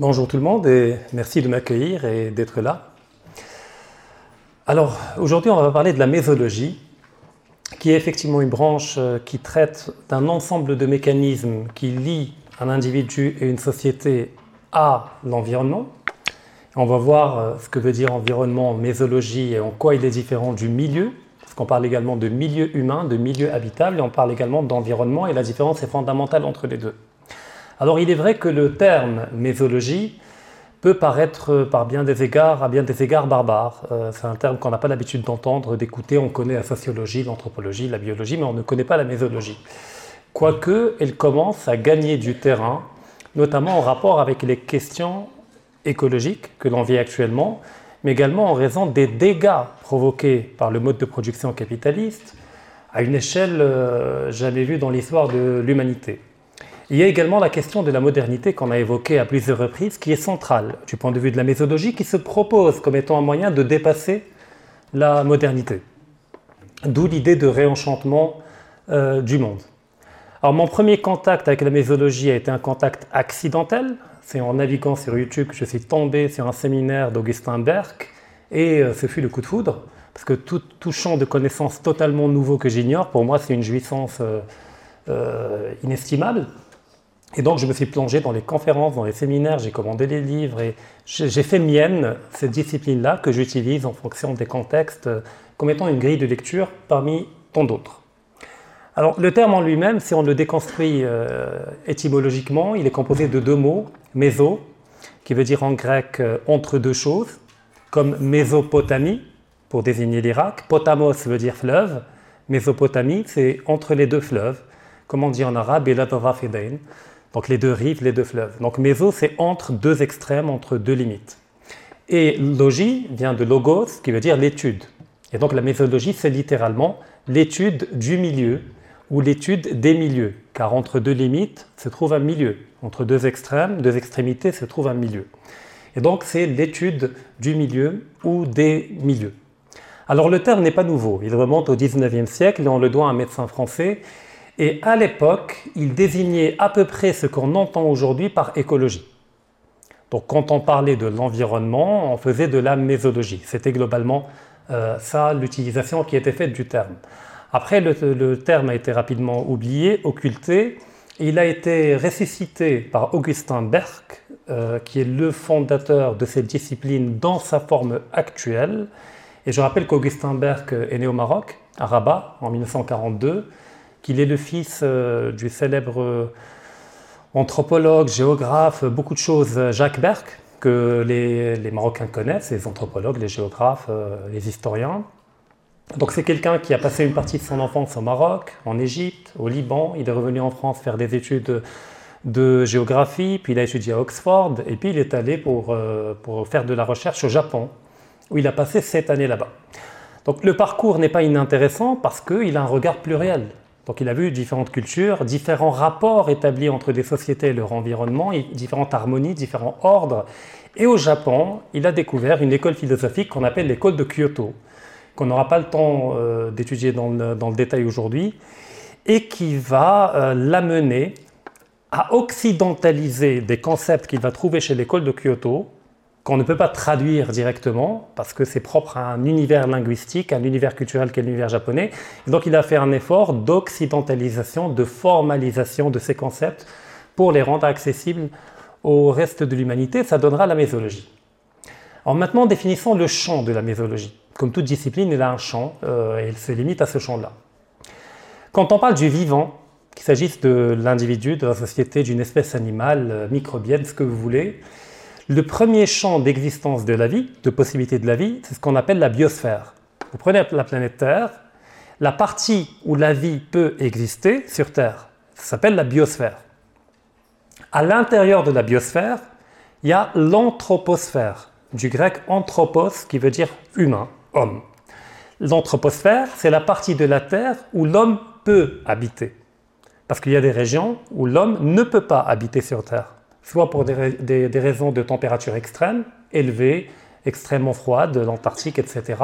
Bonjour tout le monde et merci de m'accueillir et d'être là. Alors aujourd'hui on va parler de la mésologie, qui est effectivement une branche euh, qui traite d'un ensemble de mécanismes qui lient un individu et une société à l'environnement. On va voir euh, ce que veut dire environnement en mésologie et en quoi il est différent du milieu, parce qu'on parle également de milieu humain, de milieu habitable, et on parle également d'environnement, et la différence est fondamentale entre les deux. Alors il est vrai que le terme mésologie peut paraître euh, par bien des égards, à bien des égards barbare. Euh, c'est un terme qu'on n'a pas l'habitude d'entendre, d'écouter. On connaît la sociologie, l'anthropologie, la biologie, mais on ne connaît pas la mésologie. Quoique elle commence à gagner du terrain, notamment en rapport avec les questions écologiques que l'on vit actuellement, mais également en raison des dégâts provoqués par le mode de production capitaliste à une échelle euh, jamais vue dans l'histoire de l'humanité. Il y a également la question de la modernité qu'on a évoquée à plusieurs reprises, qui est centrale du point de vue de la méthodologie, qui se propose comme étant un moyen de dépasser la modernité. D'où l'idée de réenchantement euh, du monde. Alors mon premier contact avec la méthodologie a été un contact accidentel. C'est en naviguant sur YouTube que je suis tombé sur un séminaire d'Augustin Berck et euh, ce fut le coup de foudre. Parce que tout, champ de connaissances totalement nouveau que j'ignore, pour moi c'est une jouissance euh, inestimable. Et donc je me suis plongé dans les conférences, dans les séminaires, j'ai commandé les livres et j'ai fait mienne cette discipline-là que j'utilise en fonction des contextes euh, comme étant une grille de lecture parmi tant d'autres. Alors le terme en lui-même, si on le déconstruit euh, étymologiquement, il est composé de deux mots, méso, qui veut dire en grec euh, entre deux choses, comme Mésopotamie pour désigner l'Irak, potamos veut dire fleuve, Mésopotamie c'est entre les deux fleuves, comme on dit en arabe, Fedain donc les deux rives, les deux fleuves. Donc méso, c'est entre deux extrêmes, entre deux limites. Et logie vient de logos, qui veut dire l'étude. Et donc la méthodologie, c'est littéralement l'étude du milieu ou l'étude des milieux, car entre deux limites se trouve un milieu. Entre deux extrêmes, deux extrémités se trouve un milieu. Et donc c'est l'étude du milieu ou des milieux. Alors le terme n'est pas nouveau, il remonte au 19e siècle et on le doit à un médecin français et à l'époque, il désignait à peu près ce qu'on entend aujourd'hui par écologie. Donc quand on parlait de l'environnement, on faisait de la mésologie. C'était globalement euh, ça l'utilisation qui était faite du terme. Après, le, terme a été rapidement oublié, occulté. il a été ressuscité par Augustin Berck, euh, qui est le fondateur de cette discipline dans sa forme actuelle. Et je rappelle qu'Augustin Berck est né au Maroc, à Rabat, en 1942 qu'il est le fils euh, du célèbre euh, anthropologue, géographe, beaucoup de choses, euh, Jacques Berck, que les, Marocains connaissent, les anthropologues, les géographes, les historiens. Donc c'est quelqu'un qui a passé une partie de son enfance au Maroc, en Égypte, au Liban. Il est revenu en France faire des études de géographie, puis il a étudié à Oxford, et puis il est allé pour faire de la recherche au Japon, où il a passé sept années là-bas. Donc le parcours n'est pas inintéressant parce qu'il a un regard pluriel. Donc il a vu différentes cultures, différents rapports établis entre des sociétés et leur environnement, différentes harmonies, différents ordres. Et au Japon, il a découvert une école philosophique qu'on appelle l'école de Kyoto, qu'on n'aura pas le temps euh, d'étudier dans le, détail aujourd'hui, et qui va euh, l'amener à occidentaliser des concepts qu'il va trouver chez l'école de Kyoto, qu'on ne peut pas traduire directement parce que c'est propre à un univers linguistique, un univers culturel qu'est l'univers japonais. donc il a fait un effort d'occidentalisation, de formalisation de ces concepts pour les rendre accessibles au reste de l'humanité. Ça donnera la mésologie. Alors maintenant, définissons le champ de la mésologie. Comme toute discipline, elle a un champ euh, et elle se limite à ce champ-là. Quand on parle du vivant, qu'il s'agisse de l'individu, de la société, d'une espèce animale, euh, microbienne, ce que vous voulez, le premier champ d'existence de la vie, de possibilité de la vie, c'est ce qu'on appelle la biosphère. Vous prenez la planète Terre, la partie où la vie peut exister sur Terre, ça s'appelle la biosphère. À l'intérieur de la biosphère, il y a l'anthroposphère, du grec anthropos qui veut dire humain, homme. L'anthroposphère, c'est la partie de la Terre où l'homme peut habiter. Parce qu'il y a des régions où l'homme ne peut pas habiter sur Terre soit pour des, raisons de température extrême, élevée, extrêmement froide, l'Antarctique, etc.,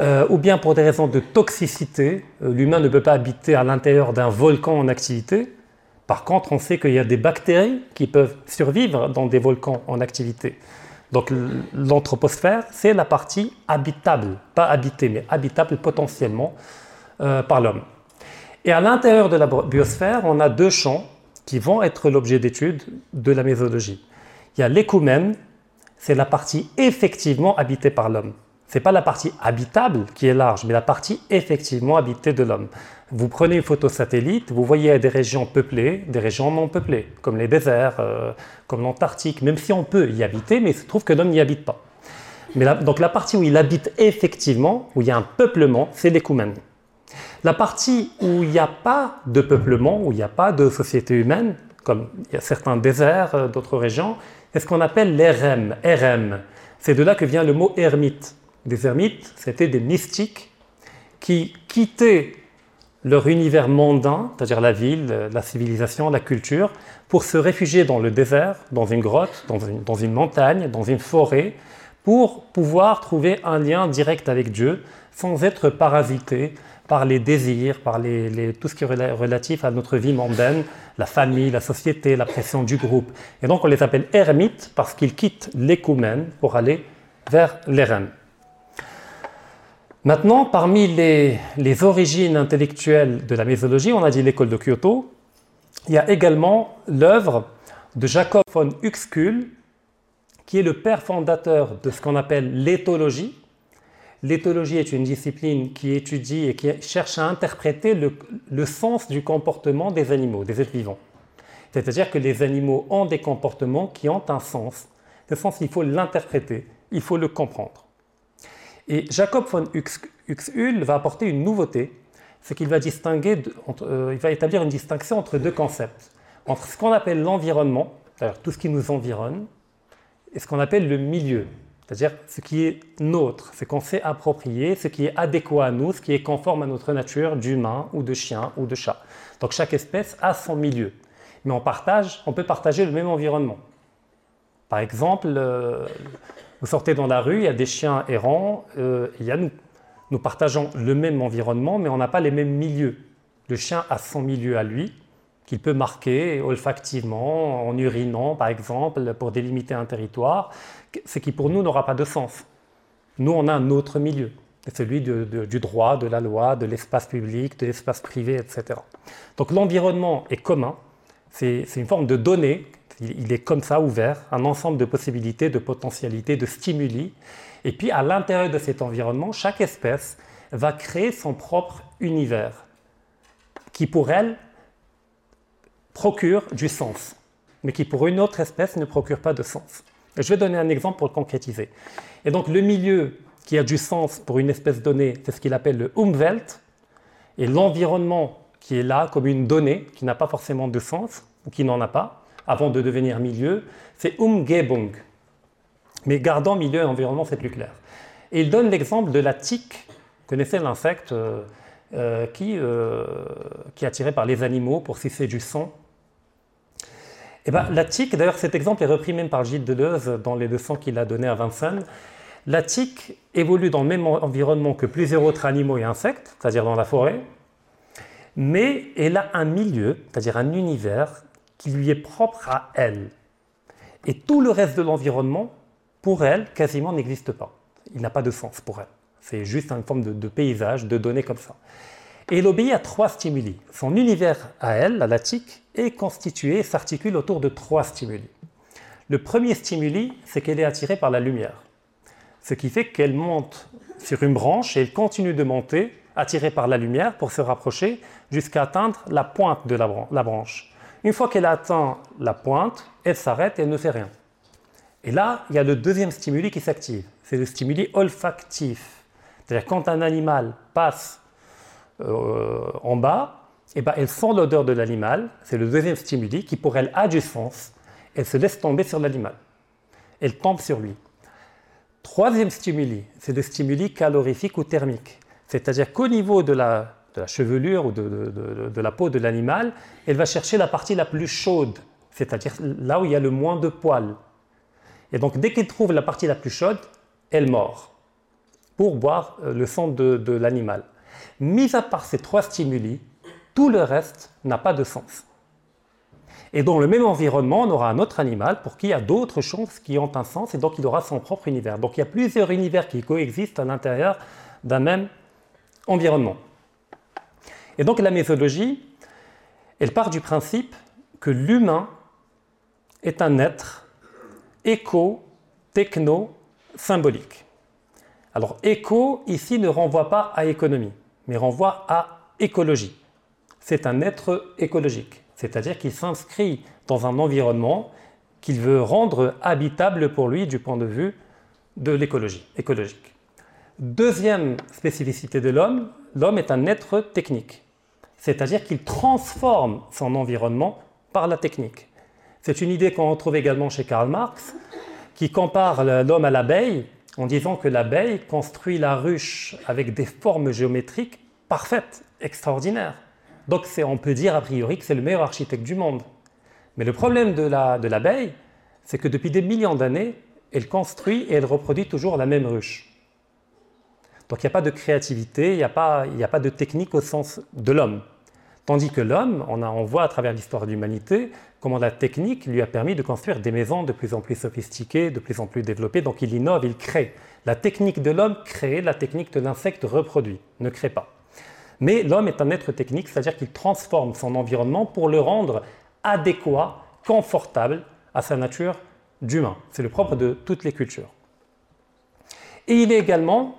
euh, ou bien pour des raisons de toxicité. Euh, l'humain ne peut pas habiter à l'intérieur d'un volcan en activité, Par contre, on sait qu'il y a des bactéries qui peuvent survivre dans des volcans en activité. Donc l'anthroposphère, c'est la partie habitable, pas habitée, mais habitable potentiellement euh, par l'homme. Et à l'intérieur de la biosphère, on a deux champs qui vont être l'objet d'étude de la mésologie. Il y a l'écoumène, c'est la partie effectivement habitée par l'homme. Ce n'est pas la partie habitable qui est large, mais la partie effectivement habitée de l'homme. Vous prenez une photo satellite, vous voyez des régions peuplées, des régions non peuplées, comme les déserts, euh, comme l'Antarctique, même si on peut y habiter, mais il se trouve que l'homme n'y habite pas. Mais donc la partie où il habite effectivement, où il y a un peuplement, c'est l'écoumène. La partie où il n'y a pas de peuplement, où il n'y a pas de société humaine, comme il y a certains déserts, euh, d'autres régions, c'est ce qu'on appelle l'erem. RM. C'est de là que vient le mot ermite. Des ermites, c'était des mystiques qui quittaient leur univers mondain, c'est-à-dire la ville, la civilisation, la culture, pour se réfugier dans le désert, dans une grotte, dans une, dans une montagne, dans une forêt, pour pouvoir trouver un lien direct avec Dieu sans être parasité par les désirs, par les, tout ce qui est relatif à notre vie mondaine, la famille, la société, la pression du groupe. Et donc on les appelle ermites parce qu'ils quittent l'écoumène pour aller vers l'erem. Maintenant, parmi les, les, origines intellectuelles de la mésologie, on a dit l'école de Kyoto, il y a également l'œuvre de Jacob von Uexküll, qui est le père fondateur de ce qu'on appelle l'éthologie, L'éthologie est une discipline qui étudie et qui cherche à interpréter le, sens du comportement des animaux, des êtres vivants. C'est-à-dire que les animaux ont des comportements qui ont un sens. Ce sens, il faut l'interpréter, il faut le comprendre. Et Jacob von Uxhüll va apporter une nouveauté, c'est qu'il va, distinguer, euh, il va établir une distinction entre deux concepts, entre ce qu'on appelle l'environnement, c'est-à-dire tout ce qui nous environne, et ce qu'on appelle le milieu, c'est-à-dire ce qui est nôtre, ce qu'on sait approprier, ce qui est adéquat à nous, ce qui est conforme à notre nature d'humain ou de chien ou de chat. Donc chaque espèce a son milieu. Mais on partage, on peut partager le même environnement. Par exemple, euh, vous sortez dans la rue, il y a des chiens errants, euh, il y a nous. Nous partageons le même environnement, mais on n'a pas les mêmes milieux. Le chien a son milieu à lui, qu'il peut marquer olfactivement, en urinant par exemple, pour délimiter un territoire, ce qui pour nous n'aura pas de sens. Nous, on a un autre milieu, celui du droit, de la loi, de l'espace public, de l'espace privé, etc. Donc l'environnement est commun, c'est une forme de données, il est comme ça ouvert, un ensemble de possibilités, de potentialités, de stimuli. Et puis à l'intérieur de cet environnement, chaque espèce va créer son propre univers, qui pour elle procure du sens, mais qui pour une autre espèce ne procure pas de sens. je vais donner un exemple pour le concrétiser. Et donc le milieu qui a du sens pour une espèce donnée, c'est ce qu'il appelle le Umwelt, et l'environnement qui est là comme une donnée qui n'a pas forcément de sens, ou qui n'en a pas, avant de devenir milieu, c'est Umgebung. Mais gardant milieu et environnement, c'est plus clair. Et il donne l'exemple de la tique. Vous connaissez l'insecte euh, euh, qui, euh, qui est attiré par les animaux pour sucer du sang eh ben, la tique, d'ailleurs cet exemple est repris même par Gilles Deleuze dans les leçons qu'il a données à Vincennes. La tique évolue dans le même environnement que plusieurs autres animaux et insectes, c'est-à-dire dans la forêt, mais elle a un milieu, c'est-à-dire un univers qui lui est propre à elle. Et tout le reste de l'environnement, pour elle, quasiment n'existe pas. Il n'a pas de sens pour elle. C'est juste une forme de, de paysage, de données comme ça. Et elle obéit à trois stimuli. Son univers à elle, la tique, est constitué, s'articule autour de trois stimuli. Le premier stimuli, c'est qu'elle est attirée par la lumière. Ce qui fait qu'elle monte sur une branche et elle continue de monter, attirée par la lumière, pour se rapprocher jusqu'à atteindre la pointe de la, branche. Une fois qu'elle a atteint la pointe, elle s'arrête et elle ne fait rien. Et là, il y a le deuxième stimuli qui s'active. C'est le stimuli olfactif. C'est-à-dire quand un animal passe euh, en bas, eh ben, elle sent l'odeur de l'animal, c'est le deuxième stimuli qui pour elle a du sens, elle se laisse tomber sur l'animal, elle tombe sur lui. Troisième stimuli, c'est le stimuli calorifique ou thermique, c'est-à-dire qu'au niveau de la, chevelure ou de, la peau de l'animal, elle va chercher la partie la plus chaude, c'est-à-dire là où il y a le moins de poils. Et donc dès qu'elle trouve la partie la plus chaude, elle mord pour boire euh, le sang de l'animal. Mis à part ces trois stimuli, tout le reste n'a pas de sens. Et dans le même environnement, on aura un autre animal pour qui il y a d'autres choses qui ont un sens et donc il aura son propre univers. Donc il y a plusieurs univers qui coexistent à l'intérieur d'un même environnement. Et donc la méthodologie, elle part du principe que l'humain est un être éco-techno-symbolique. Alors éco, ici, ne renvoie pas à économie, mais renvoie à écologie. C'est un être écologique, c'est-à-dire qu'il s'inscrit dans un environnement qu'il veut rendre habitable pour lui du point de vue de l'écologie écologique. Deuxième spécificité de l'homme, l'homme est un être technique, c'est-à-dire qu'il transforme son environnement par la technique. C'est une idée qu'on retrouve également chez Karl Marx, qui compare l'homme à l'abeille en disant que l'abeille construit la ruche avec des formes géométriques parfaites, extraordinaires. Donc on peut dire a priori que c'est le meilleur architecte du monde. Mais le problème de l'abeille, la, c'est que depuis des millions d'années, elle construit et elle reproduit toujours la même ruche. Donc il n'y a pas de créativité, il n'y a, pas, a pas de technique au sens de l'homme. Tandis que l'homme, on, on, voit à travers l'histoire de l'humanité comment la technique lui a permis de construire des maisons de plus en plus sophistiquées, de plus en plus développées, donc il innove, il crée. La technique de l'homme crée, la technique de l'insecte reproduit, ne crée pas. Mais l'homme est un être technique, c'est-à-dire qu'il transforme son environnement pour le rendre adéquat, confortable à sa nature d'humain. C'est le propre de toutes les cultures. Et il est également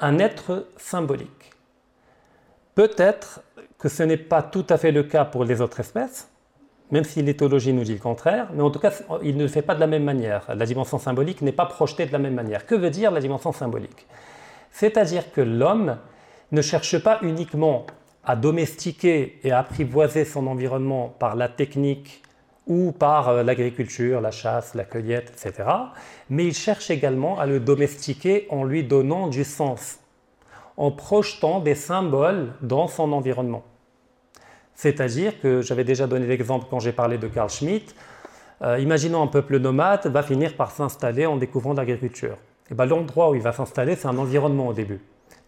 un être symbolique. Peut-être que ce n'est pas tout à fait le cas pour les autres espèces, même si l'éthologie nous dit le contraire, mais en tout cas, il ne le fait pas de la même manière. La dimension symbolique n'est pas projetée de la même manière. Que veut dire la dimension symbolique? C'est-à-dire que l'homme ne cherche pas uniquement à domestiquer et apprivoiser son environnement par la technique ou par euh, l'agriculture, la chasse, la cueillette, etc. Mais il cherche également à le domestiquer en lui donnant du sens, en projetant des symboles dans son environnement. C'est-à-dire que j'avais déjà donné l'exemple quand j'ai parlé de Carl Schmitt. Euh, imaginons un peuple nomade va finir par s'installer en découvrant l'agriculture. Et ben, l'endroit où il va s'installer, c'est un environnement au début.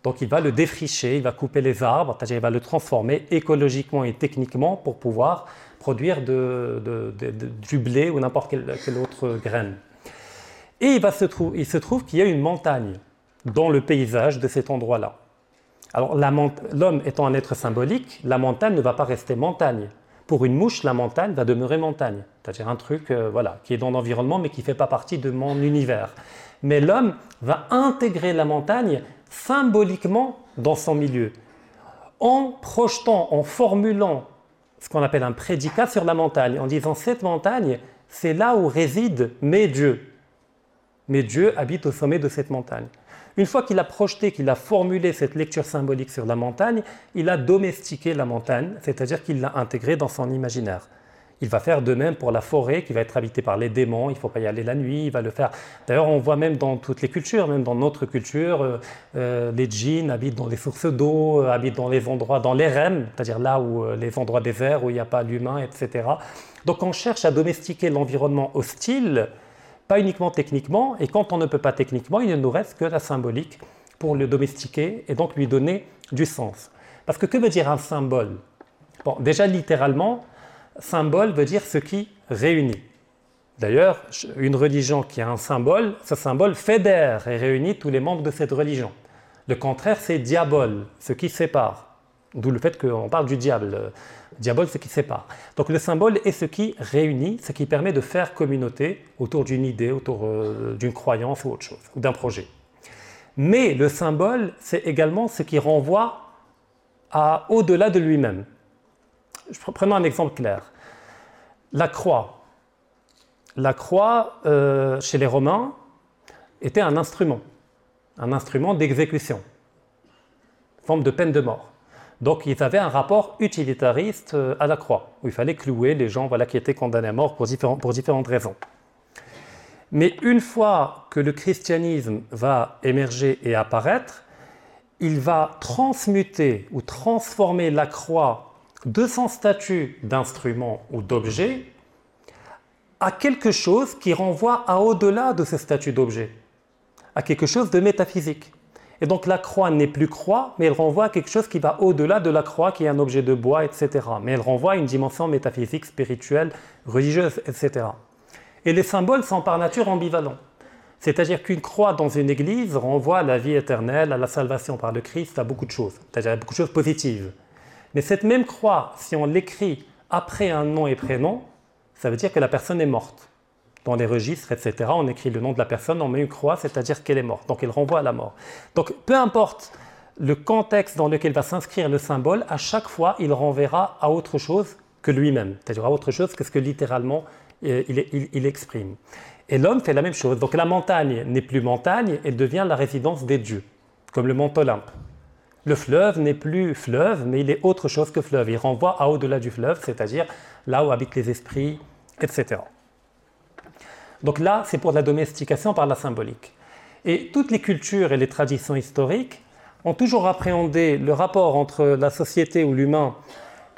Donc il va le défricher, il va couper les arbres, il va le transformer écologiquement et techniquement pour pouvoir produire du blé ou n'importe quelle, autre graine. Et il, va se il se trouve qu'il y a une montagne dans le paysage de cet endroit-là. Alors l'homme étant un être symbolique, la montagne ne va pas rester montagne. Pour une mouche, la montagne va demeurer montagne, c'est-à-dire un truc euh, voilà, qui est dans l'environnement mais qui ne fait pas partie de mon univers. Mais l'homme va intégrer la montagne symboliquement dans son milieu, en projetant, en formulant ce qu'on appelle un prédicat sur la montagne, en disant cette montagne, c'est là où résident mes dieux. Mes dieux habitent au sommet de cette montagne. Une fois qu'il a projeté, qu'il a formulé cette lecture symbolique sur la montagne, il a domestiqué la montagne, c'est-à-dire qu'il l'a intégrée dans son imaginaire. Il va faire de même pour la forêt qui va être habitée par les démons, il ne faut pas y aller la nuit, il va le faire. D'ailleurs, on voit même dans toutes les cultures, même dans notre culture, euh, euh, les djinns habitent dans les sources d'eau, euh, habitent dans les endroits, dans les REM, c'est-à-dire là où les endroits déserts où il n'y a pas l'humain, etc. Donc on cherche à domestiquer l'environnement hostile, pas uniquement techniquement, et quand on ne peut pas techniquement, il ne nous reste que la symbolique pour le domestiquer et donc lui donner du sens. Parce que que veut dire un symbole? Bon, déjà littéralement, symbole veut dire ce qui réunit. D'ailleurs, une religion qui a un symbole, ce symbole fédère et réunit tous les membres de cette religion. Le contraire, c'est diabole, ce qui sépare. D'où le fait qu'on parle du diable. Diabole, ce qui sépare. Donc le symbole est ce qui réunit, ce qui permet de faire communauté autour d'une idée, autour euh, d'une croyance ou autre chose, ou d'un projet. Mais le symbole, c'est également ce qui renvoie au-delà de lui-même. Prenons un exemple clair. La croix. La croix, euh, chez les Romains, était un instrument, un instrument d'exécution, forme de peine de mort. Donc ils avaient un rapport utilitariste euh, à la croix, où il fallait clouer les gens voilà, qui étaient condamnés à mort pour, pour différentes raisons. Mais une fois que le christianisme va émerger et apparaître, il va transmuter ou transformer la croix de son statut d'instrument ou d'objet à quelque chose qui renvoie à au-delà de ce statut d'objet, à quelque chose de métaphysique. Et donc la croix n'est plus croix, mais elle renvoie à quelque chose qui va au-delà de la croix, qui est un objet de bois, etc. Mais elle renvoie à une dimension métaphysique, spirituelle, religieuse, etc. Et les symboles sont par nature ambivalents. C'est-à-dire qu'une croix dans une église renvoie à la vie éternelle, à la salvation par le Christ, à beaucoup de choses, c'est-à-dire à beaucoup de choses positives. Mais cette même croix, si on l'écrit après un nom et prénom, ça veut dire que la personne est morte. Dans les registres, etc., on écrit le nom de la personne, on met une croix, c'est-à-dire qu'elle est morte. Donc elle renvoie à la mort. Donc peu importe le contexte dans lequel va s'inscrire le symbole, à chaque fois, il renverra à autre chose que lui-même, c'est-à-dire à autre chose que ce que littéralement euh, il, exprime. Et l'homme fait la même chose. Donc la montagne n'est plus montagne, elle devient la résidence des dieux, comme le mont Olympe. Le fleuve n'est plus fleuve, mais il est autre chose que fleuve. Il renvoie à au-delà du fleuve, c'est-à-dire là où habitent les esprits, etc. Donc là, c'est pour la domestication par la symbolique. Et toutes les cultures et les traditions historiques ont toujours appréhendé le rapport entre la société ou l'humain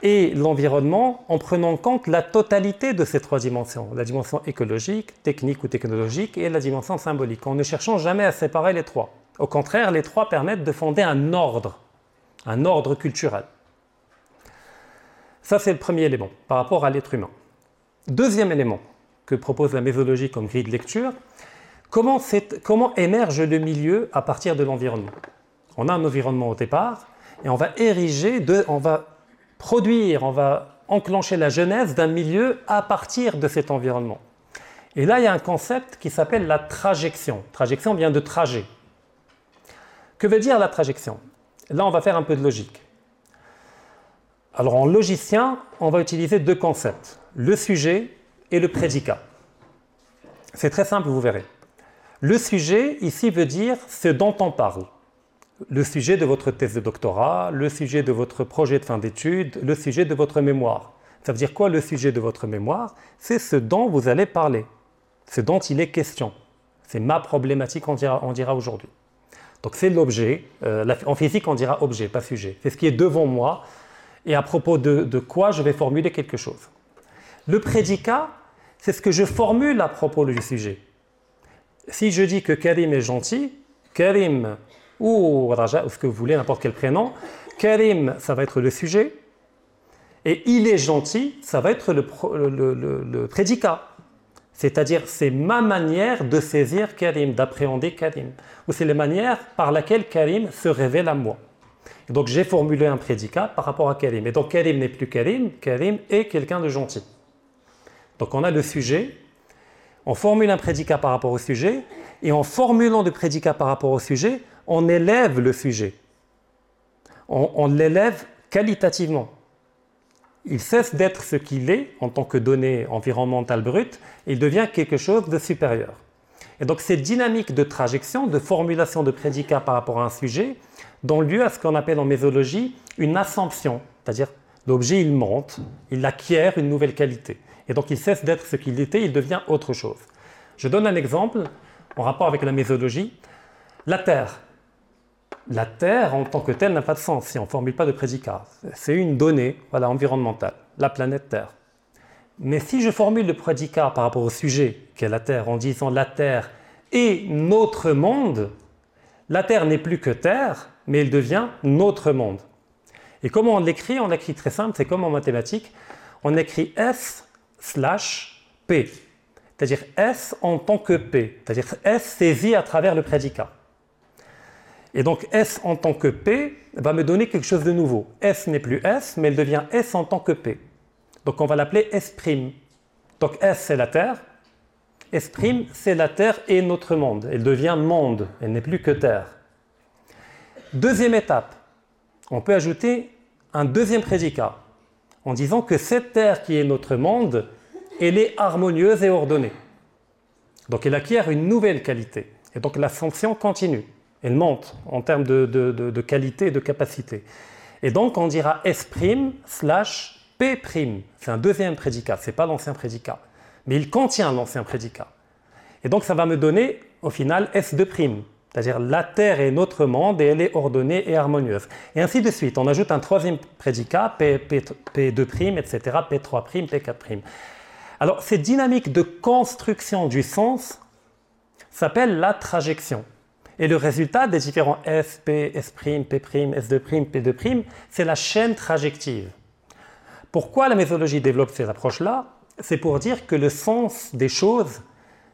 et l'environnement en prenant en compte la totalité de ces trois dimensions, la dimension écologique, technique ou technologique et la dimension symbolique, en ne cherchant jamais à séparer les trois. Au contraire, les trois permettent de fonder un ordre, un ordre culturel. Ça, c'est le premier élément par rapport à l'être humain. Deuxième élément que propose la mésologie comme grille de lecture, comment, émerge le milieu à partir de l'environnement? On a un environnement au départ et on va ériger, on va produire, on va enclencher la genèse d'un milieu à partir de cet environnement. Et là, il y a un concept qui s'appelle la trajection. Trajection vient de trajet. Que veut dire la trajection? Là, on va faire un peu de logique. Alors, en logicien, on va utiliser deux concepts, le sujet et le prédicat. C'est très simple, vous verrez. Le sujet, ici, veut dire ce dont on parle le sujet de votre thèse de doctorat, le sujet de votre projet de fin d'études, le sujet de votre mémoire. Ça veut dire quoi le sujet de votre mémoire? C'est ce dont vous allez parler, ce dont il est question. C'est ma problématique, on dira, aujourd'hui. Donc c'est l'objet, euh, en physique on dira objet, pas sujet. C'est ce qui est devant moi et à propos de, de quoi je vais formuler quelque chose. Le prédicat, c'est ce que je formule à propos du sujet. Si je dis que Karim est gentil, Karim ou Raja, ou ce que vous voulez, n'importe quel prénom. Karim, ça va être le sujet. Et il est gentil, ça va être le, prédicat. C'est-à-dire, c'est ma manière de saisir Karim, d'appréhender Karim. Ou c'est la manière par laquelle Karim se révèle à moi. donc, j'ai formulé un prédicat par rapport à Karim. Et donc, Karim n'est plus Karim, Karim est quelqu'un de gentil. Donc, on a le sujet, on formule un prédicat par rapport au sujet, et en formulant le prédicat par rapport au sujet, on élève le sujet. On, l'élève qualitativement. Il cesse d'être ce qu'il est en tant que donnée environnementale brute, et il devient quelque chose de supérieur. Et donc cette dynamique de trajection, de formulation de prédicat par rapport à un sujet, donne lieu à ce qu'on appelle en mésologie une assumption, c'est-à-dire l'objet il monte, il acquiert une nouvelle qualité. Et donc il cesse d'être ce qu'il était, il devient autre chose. Je donne un exemple en rapport avec la mésologie. La Terre, la Terre en tant que telle n'a pas de sens si on ne formule pas de prédicat. C'est une donnée voilà, environnementale, la planète Terre. Mais si je formule le prédicat par rapport au sujet qu'est la Terre en disant la Terre est notre monde, la Terre n'est plus que Terre, mais elle devient notre monde. Et comment on l'écrit? On l'écrit très simple, c'est comme en mathématiques, on écrit S slash P, c'est-à-dire S en tant que P, c'est-à-dire S saisi à travers le prédicat. Et donc S en tant que P va me donner quelque chose de nouveau. S n'est plus S, mais elle devient S en tant que P. Donc on va l'appeler S'. Donc S c'est la Terre, S' c'est la Terre et notre monde. Elle devient monde, elle n'est plus que Terre. Deuxième étape, on peut ajouter un deuxième prédicat en disant que cette Terre qui est notre monde, elle est harmonieuse et ordonnée. Donc elle acquiert une nouvelle qualité. Et donc la fonction continue. Elle monte en termes de, qualité et de capacité. Et donc on dira S' slash P'. C'est un deuxième prédicat, ce n'est pas l'ancien prédicat. Mais il contient l'ancien prédicat. Et donc ça va me donner au final S2'. C'est-à-dire la Terre est notre monde et elle est ordonnée et harmonieuse. Et ainsi de suite. On ajoute un troisième prédicat, P, P, P2', etc., P3', P4'. Alors cette dynamique de construction du sens s'appelle la trajection. Et le résultat des différents S, P, S', P', S2', P2', c'est la chaîne trajective. Pourquoi la méthodologie développe ces approches-là? C'est pour dire que le sens des choses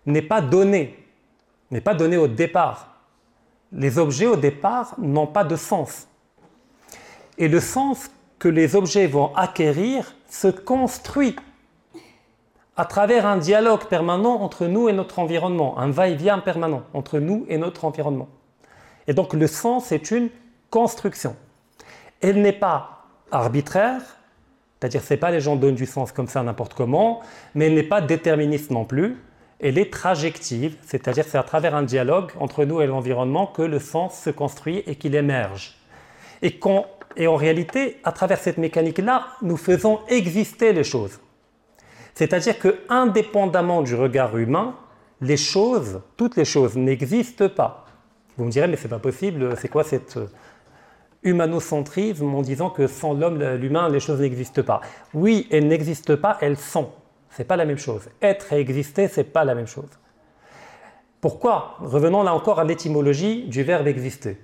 n'est pas donné, n'est pas donné au départ. Les objets au départ n'ont pas de sens. Et le sens que les objets vont acquérir se construit à travers un dialogue permanent entre nous et notre environnement, un va-et-vient permanent entre nous et notre environnement. Et donc le sens est une construction. Elle n'est pas arbitraire, c'est-à-dire c'est pas les gens donnent du sens comme ça n'importe comment, mais elle n'est pas déterministe non plus. Elle est trajective, c'est-à-dire c'est à travers un dialogue entre nous et l'environnement que le sens se construit et qu'il émerge. Et, et en réalité, à travers cette mécanique-là, nous faisons exister les choses. C'est-à-dire que, indépendamment du regard humain, les choses, toutes les choses n'existent pas. Vous me direz, mais c'est pas possible, c'est quoi cette euh, humanocentrisme en disant que sans l'homme, l'humain, les choses n'existent pas? Oui, elles n'existent pas, elles sont. C'est pas la même chose. Être et exister, c'est pas la même chose. Pourquoi? Revenons là encore à l'étymologie du verbe exister.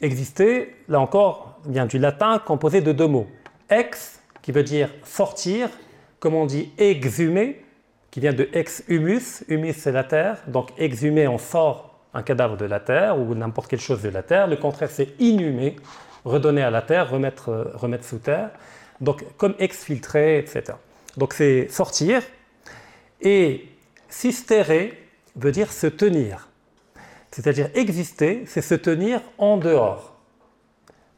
Exister, là encore, vient du latin composé de deux mots. Ex, qui veut dire sortir, comme on dit exhumer, qui vient de ex humus, humus c'est la terre, donc exhumer, on sort un cadavre de la terre ou n'importe quelle chose de la terre. Le contraire, c'est inhumer, redonner à la terre, remettre, euh, remettre sous terre. Donc, comme exfiltrer, etc. Donc, c'est sortir. Et sistérer veut dire se tenir. C'est-à-dire exister, c'est se tenir en dehors.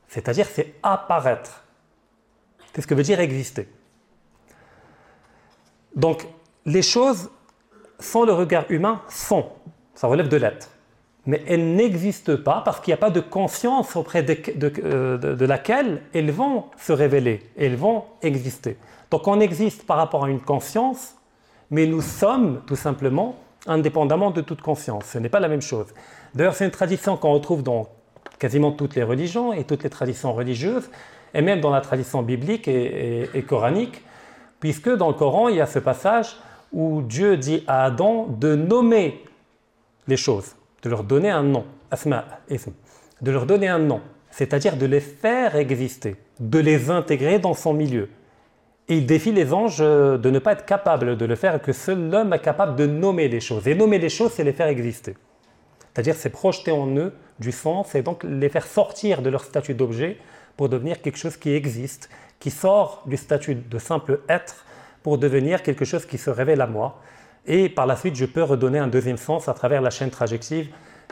C'est-à-dire c'est apparaître. C'est ce que veut dire exister. Donc les choses, sans le regard humain, sont. Ça relève de l'être. Mais elles n'existent pas parce qu'il n'y a pas de conscience auprès euh, de, laquelle elles vont se révéler, elles vont exister. Donc on existe par rapport à une conscience, mais nous sommes tout simplement indépendamment de toute conscience. Ce n'est pas la même chose. D'ailleurs, c'est une tradition qu'on retrouve dans quasiment toutes les religions et toutes les traditions religieuses, et même dans la tradition biblique et, coranique, puisque dans le Coran, il y a ce passage où Dieu dit à Adam de nommer les choses, de leur donner un nom, de leur donner un nom, c'est-à-dire de les faire exister, de les intégrer dans son milieu. Et il défie les anges de ne pas être capables de le faire, que seul l'homme est capable de nommer les choses. Et nommer les choses, c'est les faire exister. C'est-à-dire, c'est projeter en eux du sens et donc les faire sortir de leur statut d'objet pour devenir quelque chose qui existe, qui sort du statut de simple être pour devenir quelque chose qui se révèle à moi. Et par la suite, je peux redonner un deuxième sens à travers la chaîne trajective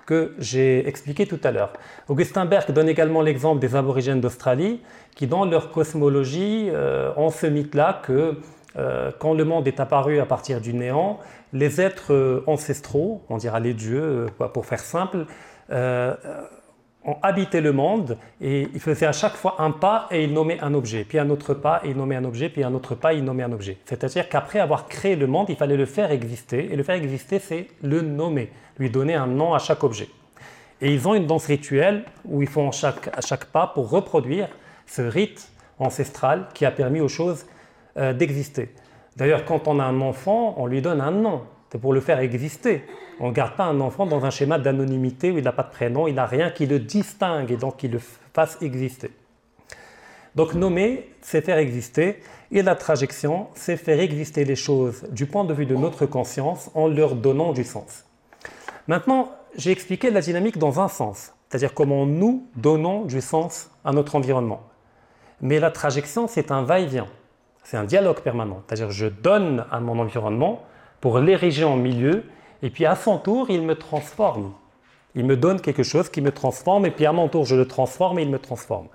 que j'ai expliqué tout à l'heure. Augustin Berg donne également l'exemple des aborigènes d'Australie qui, dans leur cosmologie, euh, ont ce mythe-là que euh, quand le monde est apparu à partir du néant, les êtres euh, ancestraux, on dira les dieux pour faire simple, ont habité le monde et ils faisaient à chaque fois un pas et ils nommaient un objet, puis un autre pas et ils nommaient un objet, puis un autre pas et ils nommaient un objet. C'est-à-dire qu'après avoir créé le monde, il fallait le faire exister et le faire exister, c'est le nommer, lui donner un nom à chaque objet. Et ils ont une danse rituelle où ils font chaque, à chaque pas pour reproduire ce rite ancestral qui a permis aux choses euh, d'exister. D'ailleurs, quand on a un enfant, on lui donne un nom. C'est pour le faire exister. On ne garde pas un enfant dans un schéma d'anonymité où il n'a pas de prénom, il n'a rien qui le distingue et donc qui le fasse exister. Donc nommer, c'est faire exister, et la trajection, c'est faire exister les choses du point de vue de notre conscience en leur donnant du sens. Maintenant, j'ai expliqué la dynamique dans un sens, c'est-à-dire comment nous donnons du sens à notre environnement. Mais la trajection, c'est un va-et-vient, c'est un dialogue permanent, c'est-à-dire je donne à mon environnement pour l'ériger en milieu, et puis à son tour, il me transforme. Il me donne quelque chose qui me transforme, et puis à mon tour, je le transforme et il me transforme.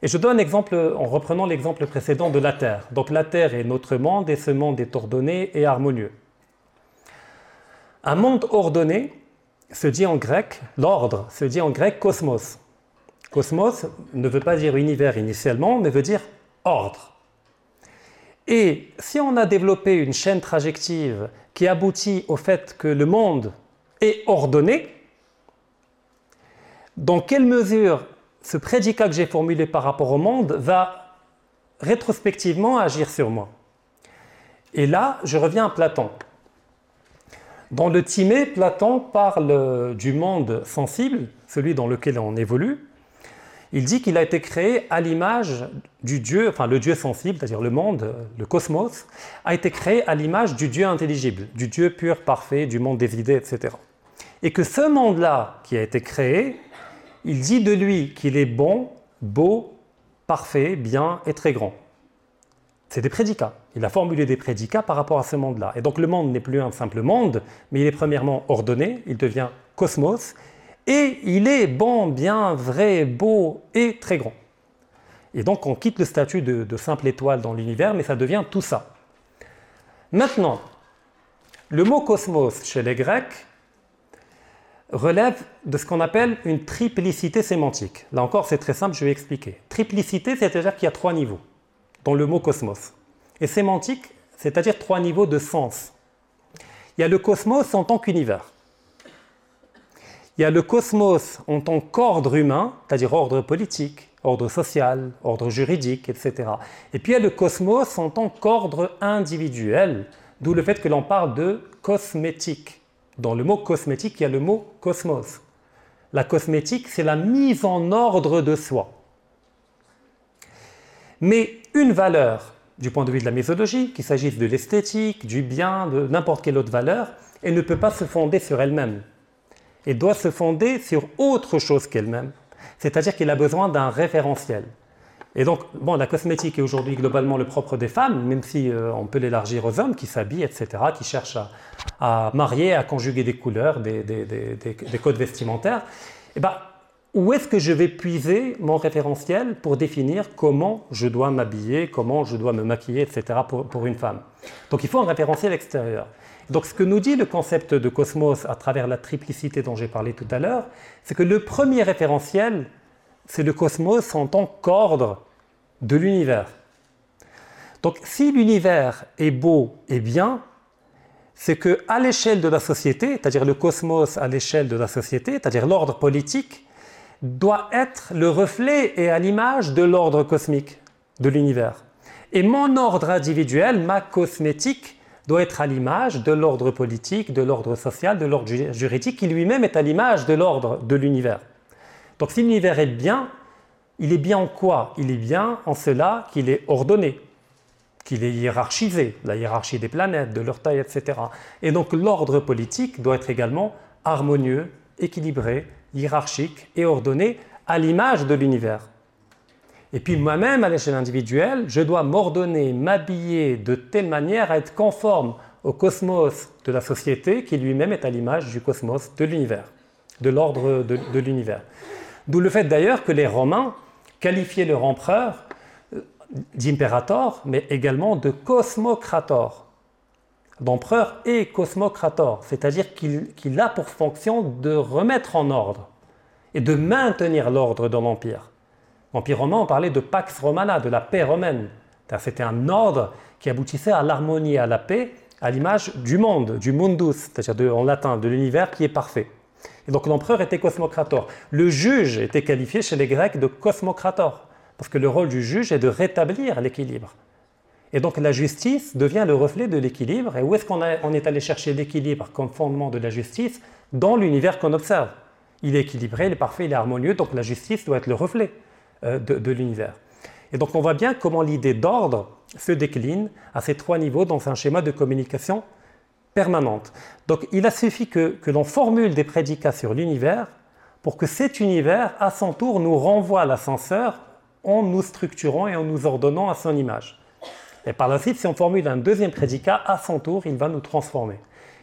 Et je donne un exemple en reprenant l'exemple précédent de la Terre. Donc la Terre est notre monde, et ce monde est ordonné et harmonieux. Un monde ordonné se dit en grec, l'ordre se dit en grec cosmos. Cosmos ne veut pas dire univers initialement, mais veut dire ordre. Et si on a développé une chaîne trajective qui aboutit au fait que le monde est ordonné, dans quelle mesure ce prédicat que j'ai formulé par rapport au monde va rétrospectivement agir sur moi? Et là, je reviens à Platon. Dans le Timée, Platon parle du monde sensible, celui dans lequel on évolue. Il dit qu'il a été créé à l'image du Dieu, enfin le Dieu sensible, c'est-à-dire le monde, le cosmos, a été créé à l'image du Dieu intelligible, du Dieu pur, parfait, du monde des idées, etc. Et que ce monde-là qui a été créé, il dit de lui qu'il est bon, beau, parfait, bien et très grand. C'est des prédicats. Il a formulé des prédicats par rapport à ce monde-là. Et donc le monde n'est plus un simple monde, mais il est premièrement ordonné, il devient cosmos, et il est bon, bien, vrai, beau et très grand. Et donc on quitte le statut de, simple étoile dans l'univers, mais ça devient tout ça. Maintenant, le mot cosmos chez les Grecs relève de ce qu'on appelle une triplicité sémantique. Là encore, c'est très simple, je vais expliquer. Triplicité, c'est-à-dire qu'il y a trois niveaux dans le mot cosmos. Et sémantique, c'est-à-dire trois niveaux de sens. Il y a le cosmos en tant qu'univers. Il y a le cosmos en tant qu'ordre humain, c'est-à-dire ordre politique, ordre social, ordre juridique, etc. Et puis il y a le cosmos en tant qu'ordre individuel, d'où le fait que l'on parle de cosmétique. Dans le mot cosmétique, il y a le mot cosmos. La cosmétique, c'est la mise en ordre de soi. Mais une valeur, du point de vue de la méthodologie, qu'il s'agisse de l'esthétique, du bien, de n'importe quelle autre valeur, elle ne peut pas se fonder sur elle-même. Elle doit se fonder sur autre chose qu'elle-même. C'est-à-dire qu'elle a besoin d'un référentiel. Et donc, bon, la cosmétique est aujourd'hui globalement le propre des femmes, même si euh, on peut l'élargir aux hommes qui s'habillent, etc., qui cherchent à, marier, à conjuguer des couleurs, des, codes vestimentaires. Et eh ben, où est-ce que je vais puiser mon référentiel pour définir comment je dois m'habiller, comment je dois me maquiller, etc. Pour, une femme? Donc il faut un référentiel extérieur. Donc ce que nous dit le concept de cosmos à travers la triplicité dont j'ai parlé tout à l'heure, c'est que le premier référentiel, c'est le cosmos en tant qu'ordre de l'univers. Donc si l'univers est beau et bien, c'est que à l'échelle de la société, c'est-à-dire le cosmos à l'échelle de la société, c'est-à-dire l'ordre politique, doit être le reflet et à l'image de l'ordre cosmique de l'univers. Et mon ordre individuel, ma cosmétique, doit être à l'image de l'ordre politique, de l'ordre social, de l'ordre juridique, qui lui-même est à l'image de l'ordre de l'univers. Donc si l'univers est bien, il est bien en quoi? Il est bien en cela qu'il est ordonné, qu'il est hiérarchisé, la hiérarchie des planètes, de leur taille, etc. Et donc l'ordre politique doit être également harmonieux, équilibré, hiérarchique et ordonné à l'image de l'univers. Et puis moi-même, à l'échelle individuelle, je dois m'ordonner, m'habiller de telle manière à être conforme au cosmos de la société qui lui-même est à l'image du cosmos de l'univers, de l'ordre de, de l'univers. D'où le fait d'ailleurs que les Romains qualifiaient leur empereur euh, d'impérator, mais également de cosmocrator d'empereur et cosmocrator, c'est-à-dire qu'il a pour fonction de remettre en ordre et de maintenir l'ordre dans l'Empire. L'Empire romain, on parlait de Pax Romana, de la paix romaine. C'était un ordre qui aboutissait à l'harmonie à la paix, à l'image du monde, du mundus, c'est-à-dire en latin, de l'univers qui est parfait. Et donc l'empereur était cosmocrator. Le juge était qualifié chez les Grecs de cosmocrator, parce que le rôle du juge est de rétablir l'équilibre. Et donc la justice devient le reflet de l'équilibre. Et où est-ce qu'on est allé chercher l'équilibre comme fondement de la justice? Dans l'univers qu'on observe. Il est équilibré, il est parfait, il est harmonieux, donc la justice doit être le reflet euh, de, l'univers. Et donc on voit bien comment l'idée d'ordre se décline à ces trois niveaux dans un schéma de communication permanente. Donc il a suffi que, que l'on formule des prédicats sur l'univers pour que cet univers, à son tour, nous renvoie l'ascenseur en nous structurant et en nous ordonnant à son image. Et par la suite, si on formule un deuxième prédicat, à son tour, il va nous transformer.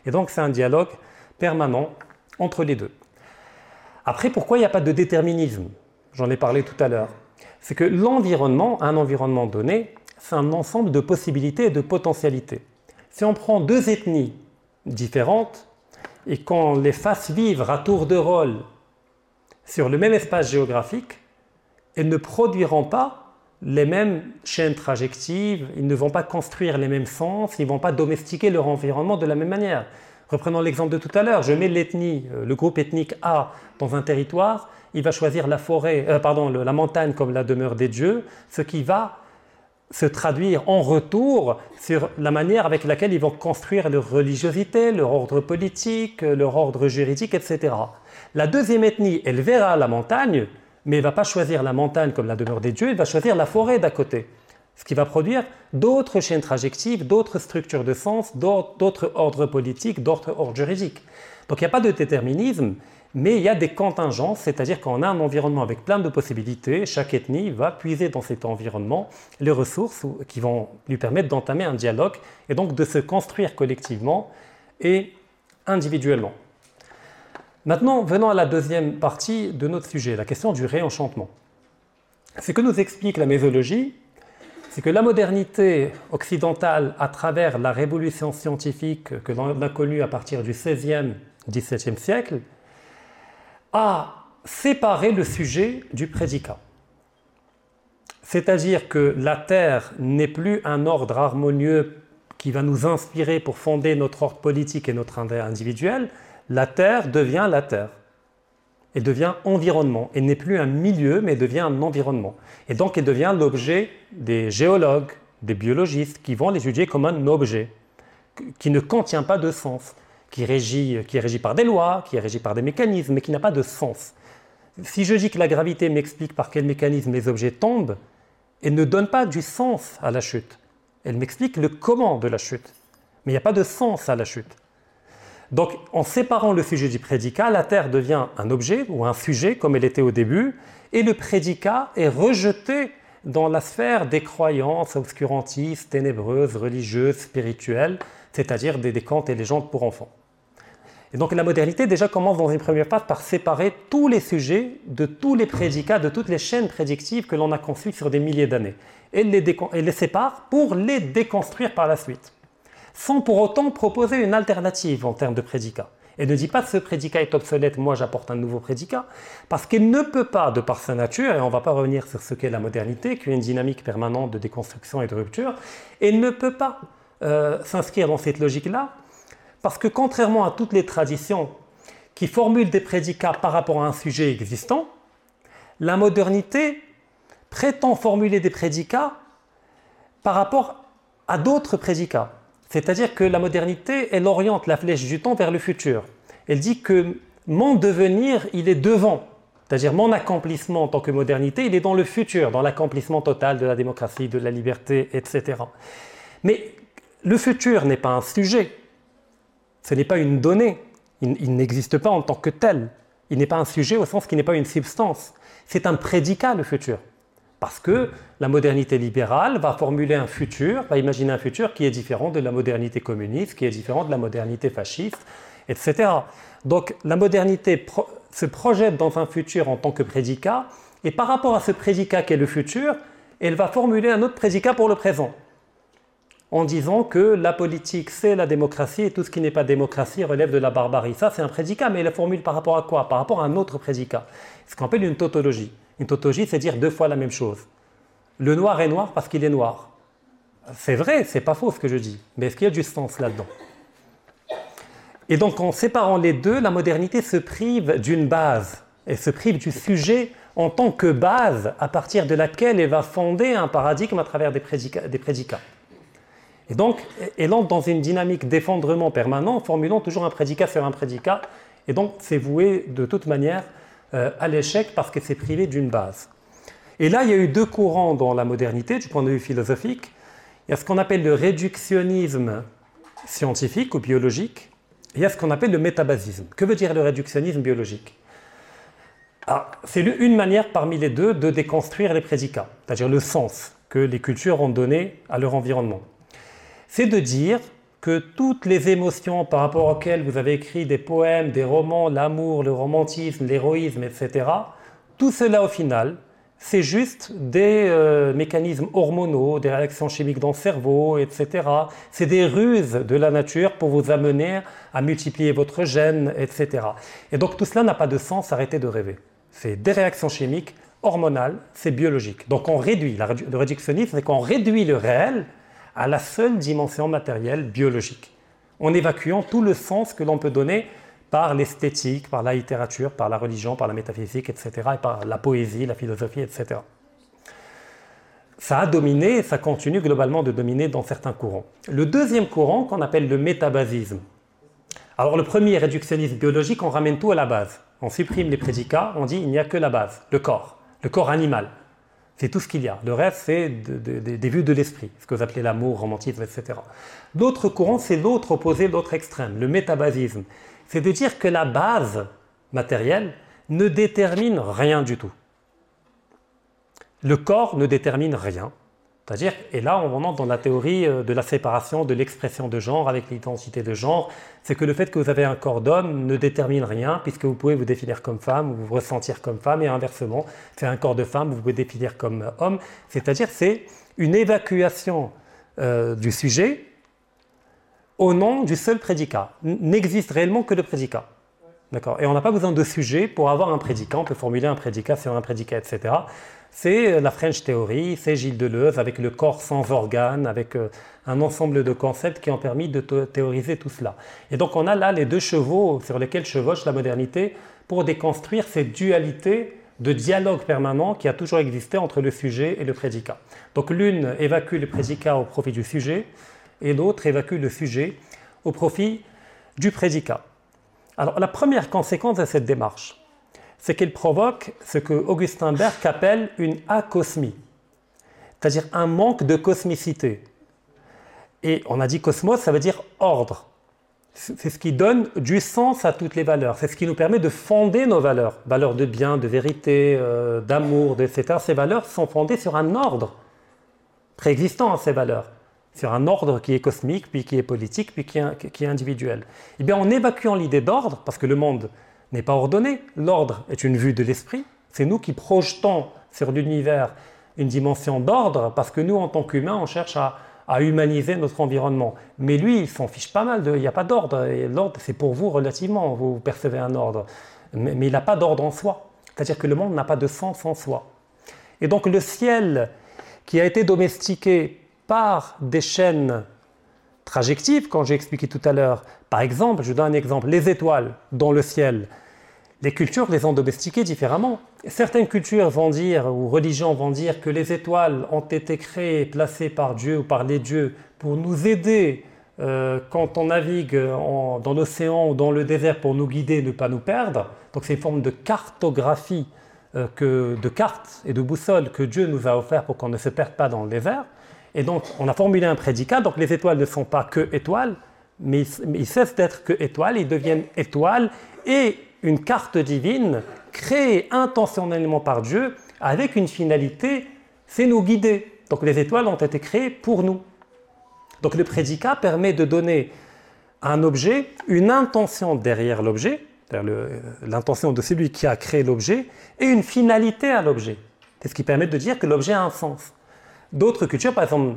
Et donc c'est un dialogue permanent entre les deux. Après, pourquoi il n'y a pas de déterminisme? J'en ai parlé tout à l'heure. C'est que l'environnement, un environnement donné, c'est un ensemble de possibilités et de potentialités. Si on prend deux ethnies différentes et qu'on les fasse vivre à tour de rôle sur le même espace géographique, elles ne produiront pas les mêmes chaînes trajectives, ils ne vont pas construire les mêmes sens, ils ne vont pas domestiquer leur environnement de la même manière. Reprenons l'exemple de tout à l'heure, je mets l'ethnie, euh, le groupe ethnique A dans un territoire, il va choisir la forêt, euh, pardon, la montagne comme la demeure des dieux, ce qui va se traduire en retour sur la manière avec laquelle ils vont construire leur religiosité, leur ordre politique, leur ordre juridique, etc. La deuxième ethnie, elle verra la montagne, mais elle ne va pas choisir la montagne comme la demeure des dieux, elle va choisir la forêt d'à côté. Ce qui va produire d'autres chaînes trajectives, d'autres structures de sens, d'autres ordres politiques, d'autres ordres juridiques. Donc il n'y a pas de déterminisme, mais il y a des contingences, c'est-à-dire qu'on a un environnement avec plein de possibilités, chaque ethnie va puiser dans cet environnement les ressources qui vont lui permettre d'entamer un dialogue et donc de se construire collectivement et individuellement. Maintenant, venons à la deuxième partie de notre sujet, la question du réenchantement. Ce que nous explique la mésologie, c'est que la modernité occidentale, à travers la révolution scientifique que l'on a connue à partir du XVIe, XVIIe siècle, a séparé le sujet du prédicat. C'est-à-dire que la Terre n'est plus un ordre harmonieux qui va nous inspirer pour fonder notre ordre politique et notre individuel, la Terre devient la Terre. Elle devient environnement. Elle n'est plus un milieu, mais elle devient un environnement. Et donc elle devient l'objet des géologues, des biologistes, qui vont l'étudier comme un objet, qui ne contient pas de sens qui, régit, qui est régi par des lois, qui est régi par des mécanismes, mais qui n'a pas de sens. Si je dis que la gravité m'explique par quel mécanisme les objets tombent, elle ne donne pas du sens à la chute. Elle m'explique le comment de la chute. Mais il n'y a pas de sens à la chute. Donc, en séparant le sujet du prédicat, la Terre devient un objet ou un sujet, comme elle était au début, et le prédicat est rejeté dans la sphère des croyances obscurantistes, ténébreuses, religieuses, spirituelles, c'est-à-dire des, des contes et légendes pour enfants. Et donc la modernité déjà commence dans une première phase par séparer tous les sujets de tous les prédicats, de toutes les chaînes prédictives que l'on a construites sur des milliers d'années. Et les, les sépare pour les déconstruire par la suite, sans pour autant proposer une alternative en termes de prédicats. Elle ne dit pas ce prédicat est obsolète, moi j'apporte un nouveau prédicat, parce qu'elle ne peut pas, de par sa nature, et on ne va pas revenir sur ce qu'est la modernité, qui est une dynamique permanente de déconstruction et de rupture, elle ne peut pas euh, s'inscrire dans cette logique-là, parce que contrairement à toutes les traditions qui formulent des prédicats par rapport à un sujet existant, la modernité prétend formuler des prédicats par rapport à d'autres prédicats. C'est-à-dire que la modernité, elle oriente la flèche du temps vers le futur. Elle dit que mon devenir, il est devant. C'est-à-dire mon accomplissement en tant que modernité, il est dans le futur, dans l'accomplissement total de la démocratie, de la liberté, etc. Mais le futur n'est pas un sujet, ce n'est pas une donnée, il, n'existe pas en tant que tel. Il n'est pas un sujet au sens qu'il n'est pas une substance. C'est un prédicat, le futur. Parce que la modernité libérale va formuler un futur, va imaginer un futur qui est différent de la modernité communiste, qui est différent de la modernité fasciste, etc. Donc la modernité se projette dans un futur en tant que prédicat, et par rapport à ce prédicat qui est le futur, elle va formuler un autre prédicat pour le présent en disant que la politique c'est la démocratie et tout ce qui n'est pas démocratie relève de la barbarie. Ça c'est un prédicat, mais la formule par rapport à quoi? Par rapport à un autre prédicat. Ce qu'on appelle une tautologie. Une tautologie c'est dire deux fois la même chose. Le noir est noir parce qu'il est noir. C'est vrai, c'est pas faux ce que je dis, mais est-ce qu'il y a du sens là-dedans? Et donc en séparant les deux, la modernité se prive d'une base, et se prive du sujet en tant que base à partir de laquelle elle va fonder un paradigme à travers des Des prédicats. Et donc, elle entre dans une dynamique d'effondrement permanent, formulant toujours un prédicat sur un prédicat. Et donc, c'est voué de toute manière euh, à l'échec parce que c'est privé d'une base. Et là, il y a eu deux courants dans la modernité, du point de vue philosophique. Il y a ce qu'on appelle le réductionnisme scientifique ou biologique, et il y a ce qu'on appelle le métabasisme. Que veut dire le réductionnisme biologique? Ah, C'est une manière parmi les deux de déconstruire les prédicats, c'est-à-dire le sens que les cultures ont donné à leur environnement c'est de dire que toutes les émotions par rapport auxquelles vous avez écrit des poèmes, des romans, l'amour, le romantisme, l'héroïsme, etc., tout cela au final, c'est juste des euh, mécanismes hormonaux, des réactions chimiques dans le cerveau, etc. C'est des ruses de la nature pour vous amener à multiplier votre gène, etc. Et donc tout cela n'a pas de sens, arrêtez de rêver. C'est des réactions chimiques hormonales, c'est biologique. Donc on réduit, le réductionnisme, c'est qu'on réduit le réel à la seule dimension matérielle biologique, en évacuant tout le sens que l'on peut donner par l'esthétique, par la littérature, par la religion, par la métaphysique, etc., et par la poésie, la philosophie, etc. ça a dominé ça continue globalement de dominer dans certains courants. Le deuxième courant qu'on appelle le métabasisme. Alors le premier réductionnisme biologique, on ramène tout à la base. On supprime les prédicats, on dit il n'y a que la base, le corps, le corps animal. C'est tout ce qu'il y a. Le reste, c'est des vues de l'esprit, ce que vous appelez l'amour, romantisme, etc. L'autre courant, c'est l'autre opposé, l'autre extrême, le métabasisme. C'est de dire que la base matérielle ne détermine rien du tout. Le corps ne détermine rien. C'est-à-dire, et là on entre dans la théorie euh, de la séparation de l'expression de genre avec l'identité de genre, c'est que le fait que vous avez un corps d'homme ne détermine rien, puisque vous pouvez vous définir comme femme ou vous ressentir comme femme, et inversement, c'est un corps de femme, vous pouvez définir comme homme. C'est-à-dire, c'est une évacuation euh, du sujet au nom du seul prédicat. N'existe réellement que le prédicat. D'accord? Et on n'a pas besoin de sujet pour avoir un prédicat. On peut formuler un prédicat sur un prédicat, etc. C'est la French Theory, c'est Gilles Deleuze avec le corps sans organes, avec euh, un ensemble de concepts qui ont permis de théoriser tout cela. Et donc on a là les deux chevaux sur lesquels chevauche la modernité pour déconstruire cette dualité de dialogue permanent qui a toujours existé entre le sujet et le prédicat. Donc l'une évacue le prédicat au profit du sujet et l'autre évacue le sujet au profit du prédicat. Alors la première conséquence de cette démarche, c'est qu'elle provoque ce que Augustin Berg appelle une acosmie, c'est-à-dire un manque de cosmicité. Et on a dit cosmos, ça veut dire ordre. C'est ce qui donne du sens à toutes les valeurs. C'est ce qui nous permet de fonder nos valeurs. Valeurs de bien, de vérité, euh, d'amour, etc. Ces valeurs sont fondées sur un ordre préexistant à ces valeurs. Sur un ordre qui est cosmique, puis qui est politique, puis qui est, qui est individuel. Eh bien, en évacuant l'idée d'ordre, parce que le monde n'est pas ordonné. L'ordre est une vue de l'esprit. C'est nous qui projetons sur l'univers une dimension d'ordre parce que nous, en tant qu'humains, on cherche à, humaniser notre environnement. Mais lui, il s'en fiche pas mal. Il n'y a pas d'ordre. l'ordre, c'est pour vous relativement. Vous percevez un ordre. Mais, mais il n'a pas d'ordre en soi. C'est-à-dire que le monde n'a pas de sens en soi. Et donc le ciel qui a été domestiqué par des chaînes trajectives, quand j'ai expliqué tout à l'heure, par exemple, je donne un exemple, les étoiles dans le ciel, les cultures les ont domestiquées différemment. Certaines cultures vont dire, ou religions vont dire, que les étoiles ont été créées, placées par Dieu ou par les dieux pour nous aider euh, quand on navigue dans l'océan ou dans le désert pour nous guider, ne pas nous perdre. Donc c'est une forme de cartographie, euh, que, de cartes et de boussoles que Dieu nous a offert pour qu'on ne se perde pas dans le désert. Et donc on a formulé un prédicat, donc les étoiles ne sont pas que étoiles, mais ils cessent d'être que étoiles, ils deviennent étoiles et une carte divine créée intentionnellement par Dieu avec une finalité, c'est nous guider. Donc les étoiles ont été créées pour nous. Donc le prédicat permet de donner à un objet une intention derrière l'objet, l'intention de celui qui a créé l'objet, et une finalité à l'objet. C'est ce qui permet de dire que l'objet a un sens. D'autres cultures, par exemple,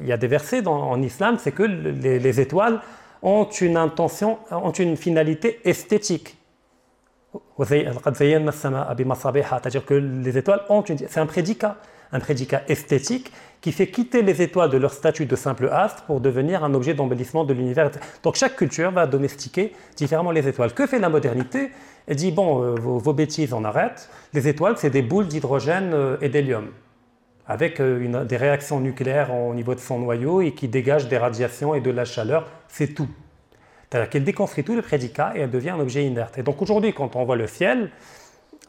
il y a des versets en islam, c'est que les étoiles ont une intention, ont une finalité esthétique. C'est-à-dire que les étoiles ont une... C'est un prédicat, un prédicat esthétique qui fait quitter les étoiles de leur statut de simple astre pour devenir un objet d'embellissement de l'univers. Donc chaque culture va domestiquer différemment les étoiles. Que fait la modernité? Elle dit, bon, euh, vos, bêtises, on arrête. Les étoiles, c'est des boules d'hydrogène euh, et d'hélium, avec euh, des réactions nucléaires au niveau de son noyau et qui dégagent des radiations et de la chaleur. C'est tout. C'est-à-dire qu'elle déconstruit tout le prédicat et elle devient un objet inerte. Et donc aujourd'hui, quand on voit le ciel,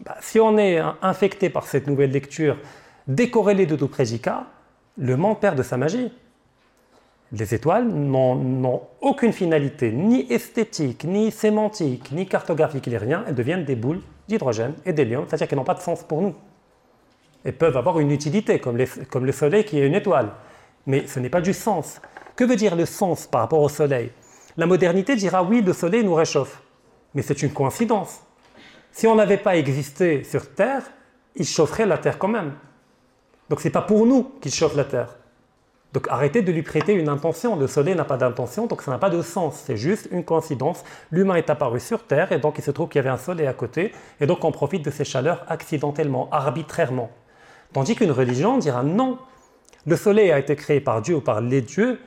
bah, si on est infecté par cette nouvelle lecture décorrélée de tout prédicat, le monde perd de sa magie. Les étoiles n'ont aucune finalité, ni esthétique, ni sémantique, ni cartographique, ni rien. Elles deviennent des boules d'hydrogène et d'hélium, c'est-à-dire qu'elles n'ont pas de sens pour nous. Elles peuvent avoir une utilité, comme le Soleil qui est une étoile. Mais ce n'est pas du sens. Que veut dire le sens par rapport au Soleil? La modernité dira oui, le soleil nous réchauffe. Mais c'est une coïncidence. Si on n'avait pas existé sur Terre, il chaufferait la Terre quand même. Donc ce n'est pas pour nous qu'il chauffe la Terre. Donc arrêtez de lui prêter une intention. Le soleil n'a pas d'intention, donc ça n'a pas de sens. C'est juste une coïncidence. L'humain est apparu sur Terre et donc il se trouve qu'il y avait un soleil à côté. Et donc on profite de ces chaleurs accidentellement, arbitrairement. Tandis qu'une religion dira non. Le soleil a été créé par Dieu ou par les dieux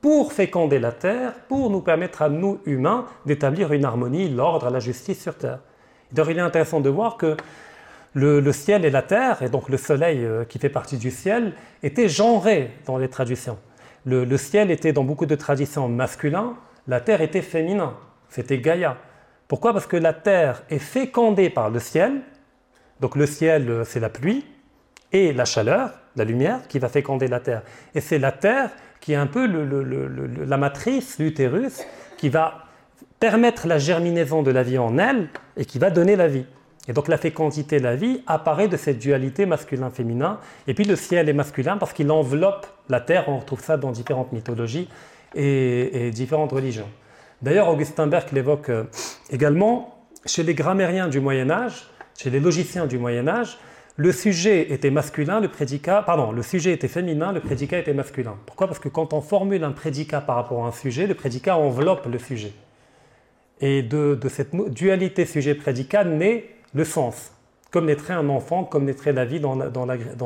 pour féconder la terre, pour nous permettre à nous humains d'établir une harmonie, l'ordre, la justice sur terre. D'ailleurs, il est intéressant de voir que le, ciel et la terre, et donc le soleil euh, qui fait partie du ciel, étaient genrés dans les traductions. Le, ciel était dans beaucoup de traditions masculin, la terre était féminin, c'était Gaïa. Pourquoi? Parce que la terre est fécondée par le ciel, donc le ciel euh, c'est la pluie, et la chaleur, la lumière, qui va féconder la terre. Et c'est la terre qui est un peu la matrice, l'utérus, qui va permettre la germinaison de la vie en elle et qui va donner la vie. Et donc la fécondité la vie apparaît de cette dualité masculin-féminin. Et puis le ciel est masculin parce qu'il enveloppe la terre. On retrouve ça dans différentes mythologies et, différentes religions. D'ailleurs, Augustin Berg l'évoque euh, également chez les grammairiens du Moyen Âge, chez les logiciens du Moyen Âge, le sujet était masculin, le prédicat, pardon, le sujet était féminin, le prédicat était masculin. Pourquoi? Parce que quand on formule un prédicat par rapport à un sujet, le prédicat enveloppe le sujet. Et de, cette dualité sujet-prédicat naît le sens, comme naîtrait un enfant, comme naîtrait la vie dans,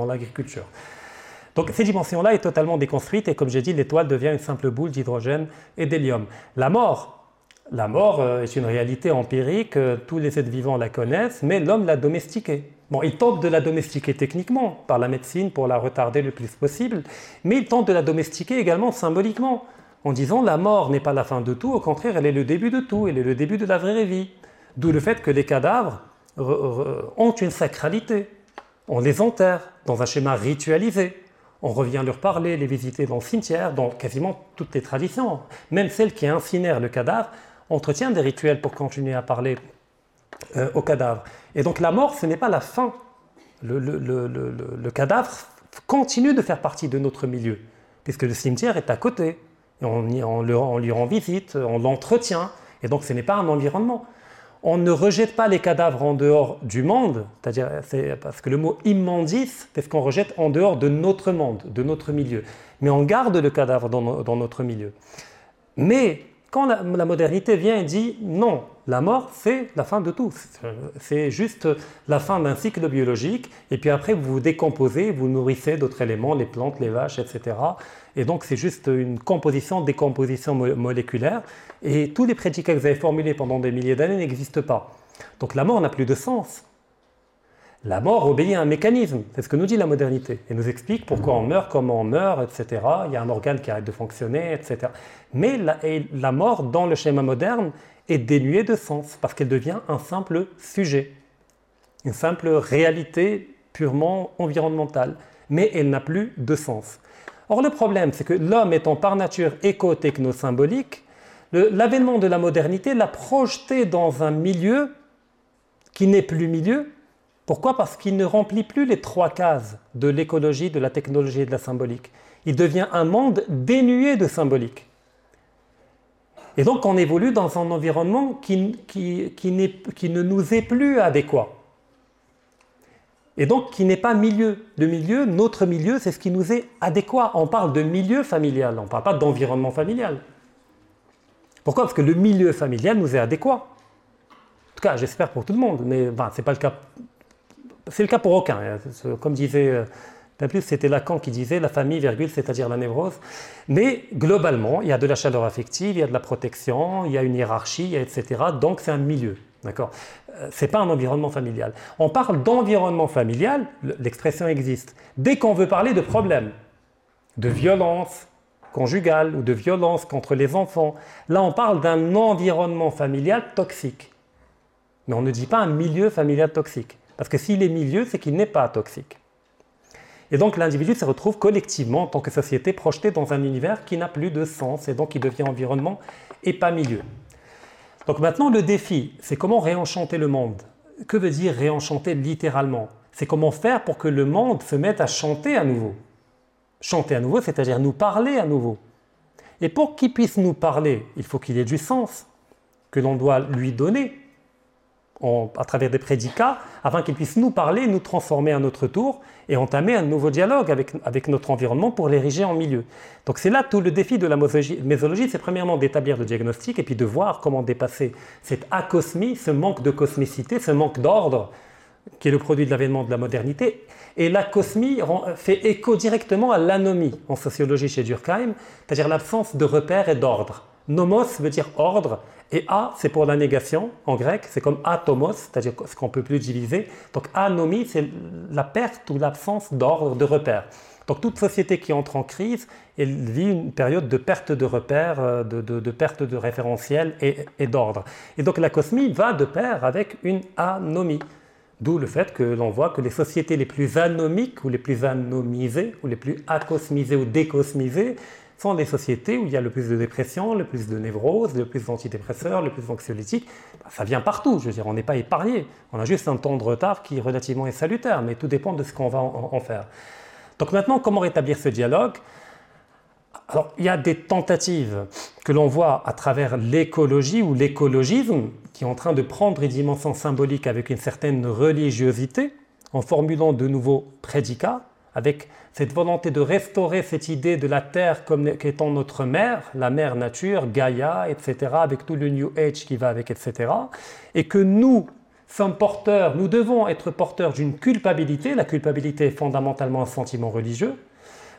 l'agriculture. Donc cette dimension-là est totalement déconstruite et comme j'ai dit, l'étoile devient une simple boule d'hydrogène et d'hélium. La mort, la mort euh, est une réalité empirique, euh, tous les êtres vivants la connaissent, mais l'homme l'a domestiquée. Bon, il tente de la domestiquer techniquement par la médecine pour la retarder le plus possible, mais il tente de la domestiquer également symboliquement en disant la mort n'est pas la fin de tout, au contraire, elle est le début de tout, elle est le début de la vraie vie. D'où le fait que les cadavres ont une sacralité. On les enterre dans un schéma ritualisé. On revient leur parler, les visiter dans le cimetière, dans quasiment toutes les traditions. Même celle qui incinère le cadavre entretient des rituels pour continuer à parler euh, au cadavre. Et donc la mort, ce n'est pas la fin. le cadavre continue de faire partie de notre milieu, puisque le cimetière est à côté on, lui rend visite, on l'entretient, et donc ce n'est pas un environnement. On ne rejette pas les cadavres en dehors du monde, c'est-à-dire parce que le mot immondis, c'est ce qu'on rejette en dehors de notre monde, de notre milieu. Mais on garde le cadavre dans notre milieu. Mais quand la, modernité vient et dit non, la mort c'est la fin de tout, c'est juste la fin d'un cycle biologique, et puis après vous vous décomposez, vous nourrissez d'autres éléments, les plantes, les vaches, etc. Et donc c'est juste une composition, décomposition moléculaire, et tous les prédicats que vous avez formulés pendant des milliers d'années n'existent pas. Donc la mort n'a plus de sens. La mort obéit à un mécanisme, c'est ce que nous dit la modernité, et nous explique pourquoi on meurt, comment on meurt, etc. Il y a un organe qui arrête de fonctionner, etc. Mais la, mort, dans le schéma moderne, est dénuée de sens, parce qu'elle devient un simple sujet, une simple réalité purement environnementale, mais elle n'a plus de sens. Or le problème, c'est que l'homme étant par nature éco-techno-symbolique, l'avènement de la modernité l'a projeté dans un milieu qui n'est plus milieu, pourquoi? Parce qu'il ne remplit plus les trois cases de l'écologie, de la technologie et de la symbolique. Il devient un monde dénué de symbolique. Et donc on évolue dans un environnement qui, ne nous est plus adéquat. Et donc qui n'est pas milieu. Le milieu, notre milieu, c'est ce qui nous est adéquat. On parle de milieu familial, on ne parle pas d'environnement familial. Pourquoi? Parce que le milieu familial nous est adéquat. En tout cas, j'espère pour tout le monde, mais ce n'est pas le cas c'est le cas pour aucun. Hein. Comme disait, euh, plus c'était Lacan qui disait la famille, virgule, c'est-à-dire la névrose. Mais globalement, il y a de la chaleur affective, il y a de la protection, il y a une hiérarchie, etc. Donc c'est un milieu. D'accord? Euh, C'est pas un environnement familial. On parle d'environnement familial, l'expression existe. Dès qu'on veut parler de problèmes, de violence conjugale ou de violence contre les enfants, là on parle d'un environnement familial toxique. Mais on ne dit pas un milieu familial toxique. Parce que s'il est milieu, c'est qu'il n'est pas toxique. Et donc l'individu se retrouve collectivement en tant que société projeté dans un univers qui n'a plus de sens et donc il devient environnement et pas milieu. Donc maintenant le défi, c'est comment réenchanter le monde. Que veut dire réenchanter littéralement? C'est comment faire pour que le monde se mette à chanter à nouveau. Chanter à nouveau, c'est-à-dire nous parler à nouveau. Et pour qu'il puisse nous parler, il faut qu'il ait du sens que l'on doit lui donner à travers des prédicats, afin qu'ils puissent nous parler, nous transformer à notre tour et entamer un nouveau dialogue avec, notre environnement pour l'ériger en milieu. Donc c'est là tout le défi de la mésologie, c'est premièrement d'établir le diagnostic et puis de voir comment dépasser cette acosmie, ce manque de cosmicité, ce manque d'ordre qui est le produit de l'avènement de la modernité. Et l'acosmie fait écho directement à l'anomie en sociologie chez Durkheim, c'est-à-dire l'absence de repères et d'ordre. Nomos veut dire ordre, Et A, c'est pour la négation en grec, c'est comme atomos, c'est-à-dire ce qu'on ne peut plus diviser. Donc anomie, c'est la perte ou l'absence d'ordre, de repère. Donc toute société qui entre en crise, elle vit une période de perte de repères, euh, de, perte de référentiel et, et d'ordre. Et donc la cosmie va de pair avec une anomie. D'où le fait que l'on voit que les sociétés les plus anomiques ou les plus anomisées ou les plus acosmisées ou décosmisées sont des sociétés où il y a le plus de dépression, le plus de névrose, le plus d'antidépresseurs, le plus d'anxiolytiques. Bah, ça vient partout, je veux dire, on n'est pas épargné. On a juste un temps de retard qui relativement est salutaire, mais tout dépend de ce qu'on va en faire. Donc maintenant, comment rétablir ce dialogue? Alors, il y a des tentatives que l'on voit à travers l'écologie ou l'écologisme, qui est en train de prendre une dimension symbolique avec une certaine religiosité, en formulant de nouveaux prédicats, avec cette volonté de restaurer cette idée de la Terre comme étant notre mère, la mère nature, Gaïa, etc., avec tout le New Age qui va avec, etc., et que nous sommes porteurs, nous devons être porteurs d'une culpabilité, la culpabilité est fondamentalement un sentiment religieux,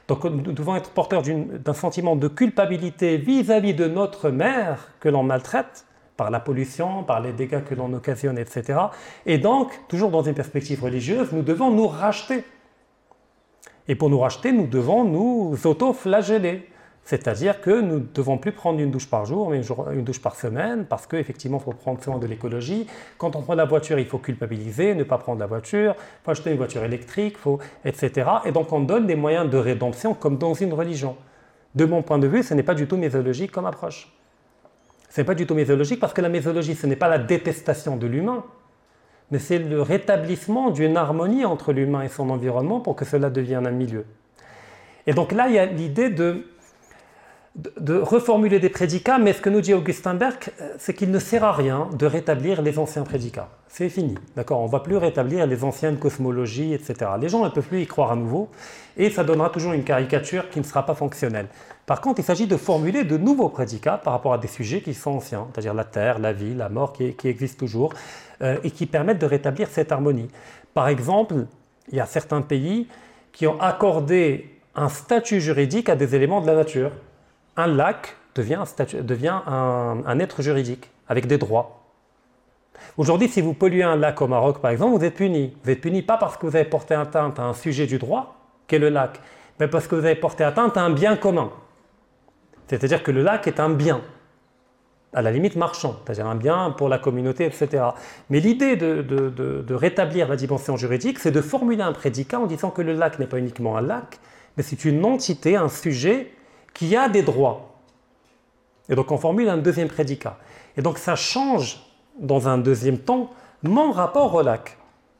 donc nous devons être porteurs d'un sentiment de culpabilité vis-à-vis de notre mère que l'on maltraite par la pollution, par les dégâts que l'on occasionne, etc. Et donc, toujours dans une perspective religieuse, nous devons nous racheter. Et pour nous racheter, nous devons nous auto-flageller. C'est-à-dire que nous ne devons plus prendre une douche par jour, mais une douche par semaine, parce qu'effectivement, il faut prendre soin de l'écologie. Quand on prend la voiture, il faut culpabiliser, ne pas prendre la voiture, il faut acheter une voiture électrique, faut, etc. Et donc, on donne des moyens de rédemption comme dans une religion. De mon point de vue, ce n'est pas du tout mésologique comme approche. Ce n'est pas du tout mésologique parce que la mésologie, ce n'est pas la détestation de l'humain, mais c'est le rétablissement d'une harmonie entre l'humain et son environnement pour que cela devienne un milieu. Et donc là, il y a l'idée de de, reformuler des prédicats, mais ce que nous dit Augustin Berg, euh, c'est qu'il ne sert à rien de rétablir les anciens prédicats. C'est fini, d'accord? On ne va plus rétablir les anciennes cosmologies, etc. Les gens ne peuvent plus y croire à nouveau, et ça donnera toujours une caricature qui ne sera pas fonctionnelle. Par contre, il s'agit de formuler de nouveaux prédicats par rapport à des sujets qui sont anciens, c'est-à-dire la terre, la vie, la mort, qui, existent toujours, euh, et qui permettent de rétablir cette harmonie. Par exemple, il y a certains pays qui ont accordé un statut juridique à des éléments de la nature un lac devient, un, être juridique, avec des droits. Aujourd'hui, si vous polluez un lac au Maroc, par exemple, vous êtes puni. Vous êtes puni pas parce que vous avez porté atteinte à un sujet du droit, qu'est le lac, mais parce que vous avez porté atteinte à un bien commun. C'est-à-dire que le lac est un bien, à la limite marchand, c'est-à-dire un bien pour la communauté, etc. Mais l'idée de, de, rétablir la dimension juridique, c'est de formuler un prédicat en disant que le lac n'est pas uniquement un lac, mais c'est une entité, un sujet qui a des droits. Et donc on formule un deuxième prédicat. Et donc ça change dans un deuxième temps mon rapport au lac,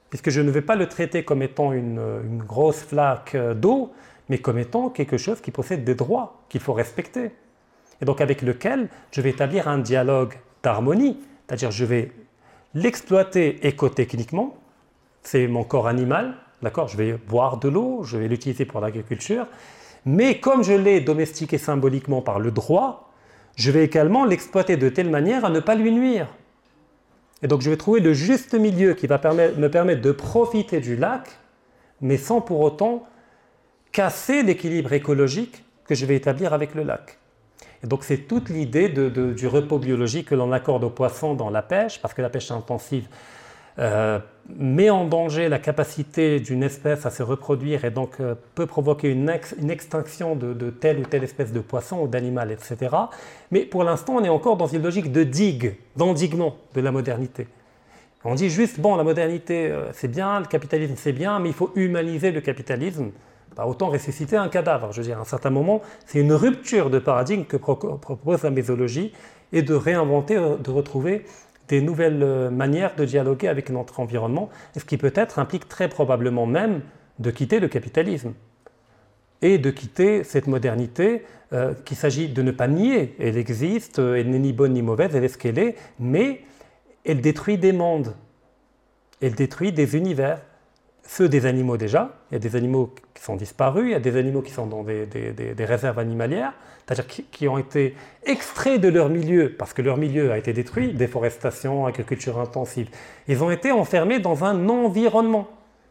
puisque je ne vais pas le traiter comme étant une, grosse flaque d'eau, mais comme étant quelque chose qui possède des droits qu'il faut respecter. Et donc avec lequel je vais établir un dialogue d'harmonie, c'est-à-dire je vais l'exploiter écotechniquement, c'est mon corps animal, d'accord? Je vais boire de l'eau, je vais l'utiliser pour l'agriculture, mais comme je l'ai domestiqué symboliquement par le droit, je vais également l'exploiter de telle manière à ne pas lui nuire. Et donc je vais trouver le juste milieu qui va me permettre de profiter du lac, mais sans pour autant casser l'équilibre écologique que je vais établir avec le lac. Et donc c'est toute l'idée du repos biologique que l'on accorde aux poissons dans la pêche, parce que la pêche intensive euh, met en danger la capacité d'une espèce à se reproduire et donc euh, peut provoquer une, extinction de, telle ou telle espèce de poisson ou d'animal, etc. Mais pour l'instant, on est encore dans une logique de digue, d'endiguement de la modernité. On dit juste, bon, la modernité, euh, c'est bien, le capitalisme, c'est bien, mais il faut humaniser le capitalisme. Pas autant ressusciter un cadavre. Je veux dire, à un certain moment, c'est une rupture de paradigme que propose la mésologie et de réinventer, de retrouver des nouvelles euh, manières de dialoguer avec notre environnement, ce qui peut-être implique très probablement même de quitter le capitalisme et de quitter cette modernité euh, qu'il s'agit de ne pas nier. Elle existe, euh, elle n'est ni bonne ni mauvaise, elle est ce qu'elle est, mais elle détruit des mondes, elle détruit des univers ceux des animaux déjà. Il y a des animaux qui sont disparus, il y a des animaux qui sont dans des, réserves animalières, c'est-à-dire qui, ont été extraits de leur milieu parce que leur milieu a été détruit, déforestation, agriculture intensive. Ils ont été enfermés dans un environnement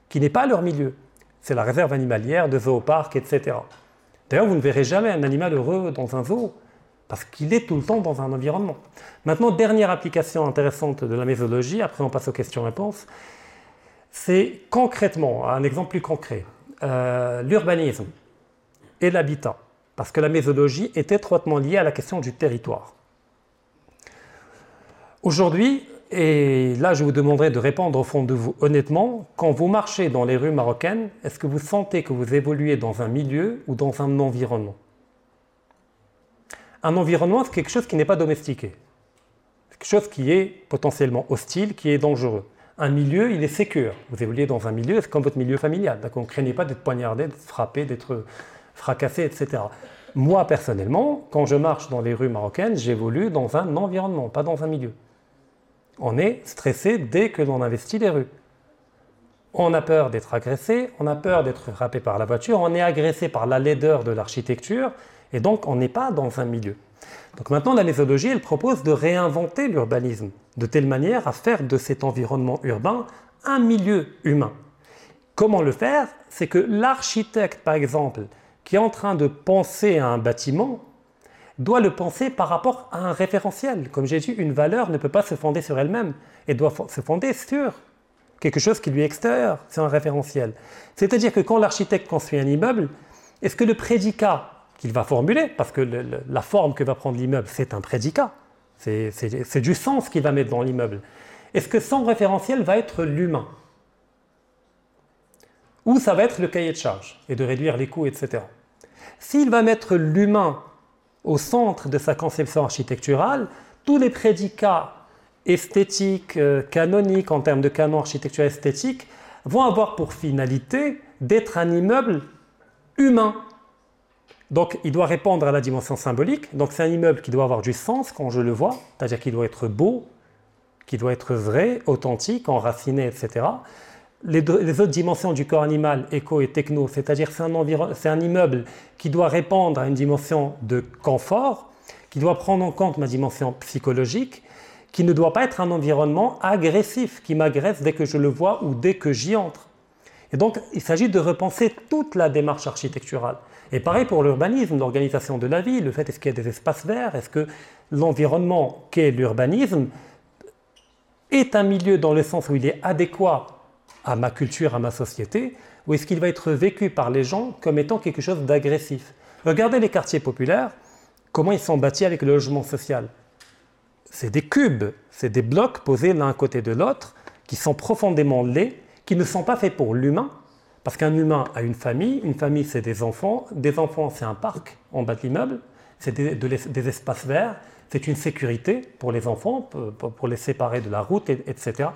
qui n'est pas leur milieu. C'est la réserve animalière de zooparc, etc. D'ailleurs, vous ne verrez jamais un animal heureux dans un zoo. parce qu'il est tout le temps dans un environnement. Maintenant, dernière application intéressante de la mésologie, après on passe aux questions-réponses, c'est concrètement, un exemple plus concret, euh, l'urbanisme et l'habitat, parce que la mésologie est étroitement liée à la question du territoire. Aujourd'hui, et là je vous demanderai de répondre au fond de vous honnêtement, quand vous marchez dans les rues marocaines, est-ce que vous sentez que vous évoluez dans un milieu ou dans un environnement? Un environnement, c'est quelque chose qui n'est pas domestiqué. Quelque chose qui est potentiellement hostile, qui est dangereux. Un milieu, il est sécure. Vous évoluez dans un milieu, c'est comme votre milieu familial. Donc, ne craignez pas d'être poignardé, d'être frappé, d'être fracassé, etc. Moi, personnellement, quand je marche dans les rues marocaines, j'évolue dans un environnement, pas dans un milieu. On est stressé dès que l'on investit les rues. On a peur d'être agressé, on a peur d'être frappé par la voiture, on est agressé par la laideur de l'architecture, et donc on n'est pas dans un milieu. Donc maintenant, la méthodologie, elle propose de réinventer l'urbanisme, de telle manière à faire de cet environnement urbain un milieu humain. Comment le faire? C'est que l'architecte, par exemple, qui est en train de penser à un bâtiment, doit le penser par rapport à un référentiel. Comme j'ai dit, une valeur ne peut pas se fonder sur elle-même, elle doit se fonder sur quelque chose qui lui est extérieur, c'est un référentiel. C'est-à-dire que quand l'architecte construit un immeuble, est-ce que le prédicat qu'il va formuler, parce que la forme que va prendre l'immeuble, c'est un prédicat, c'est du sens qu'il va mettre dans l'immeuble, est-ce que son référentiel va être l'humain? Ou ça va être le cahier de charge et de réduire les coûts, etc. S'il va mettre l'humain au centre de sa conception architecturale, tous les prédicats esthétiques, euh, canoniques en termes de canon architecture esthétique, vont avoir pour finalité d'être un immeuble humain. Donc il doit répondre à la dimension symbolique. Donc c'est un immeuble qui doit avoir du sens quand je le vois, c'est-à-dire qu'il doit être beau, qui doit être vrai, authentique, enraciné, etc les, autres dimensions du corps animal, éco et techno, c'est-à-dire c'est un immeuble qui doit répondre à une dimension de confort, qui doit prendre en compte ma dimension psychologique, qui ne doit pas être un environnement agressif, qui m'agresse dès que je le vois ou dès que j'y entre. Et donc, il s'agit de repenser toute la démarche architecturale. Et pareil pour l'urbanisme, l'organisation de la vie, le fait est-ce qu'il y a des espaces verts, est-ce que l'environnement qu'est l'urbanisme est un milieu dans le sens où il est adéquat à ma culture, à ma société, ou est-ce qu'il va être vécu par les gens comme étant quelque chose d'agressif? Regardez les quartiers populaires, comment ils sont bâtis avec le logement social. C'est des cubes, c'est des blocs posés l'un côté de l'autre, qui sont profondément laids, qui ne sont pas faits pour l'humain, parce qu'un humain a une famille, une famille c'est des enfants, des enfants c'est un parc en bas de l'immeuble, c'est des, espaces verts, c'est une sécurité pour les enfants, pour les séparer de la route, etc.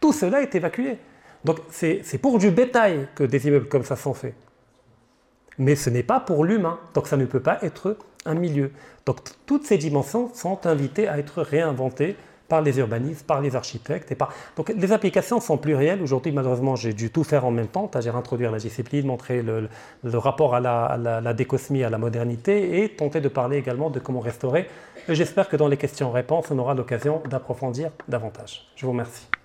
Tout cela est évacué. Donc c'est pour du bétail que des immeubles comme ça sont faits. Mais ce n'est pas pour l'humain, donc ça ne peut pas être un milieu. Donc toutes ces dimensions sont invitées à être réinventées par les urbanistes, par les architectes. Et par... Donc les applications sont plurielles. Aujourd'hui, malheureusement, j'ai dû tout faire en même temps, c'est-à-dire introduire la discipline, montrer le, rapport à la, à la, décosmie, à la modernité, et tenter de parler également de comment restaurer. J'espère que dans les questions-réponses, on aura l'occasion d'approfondir davantage. Je vous remercie.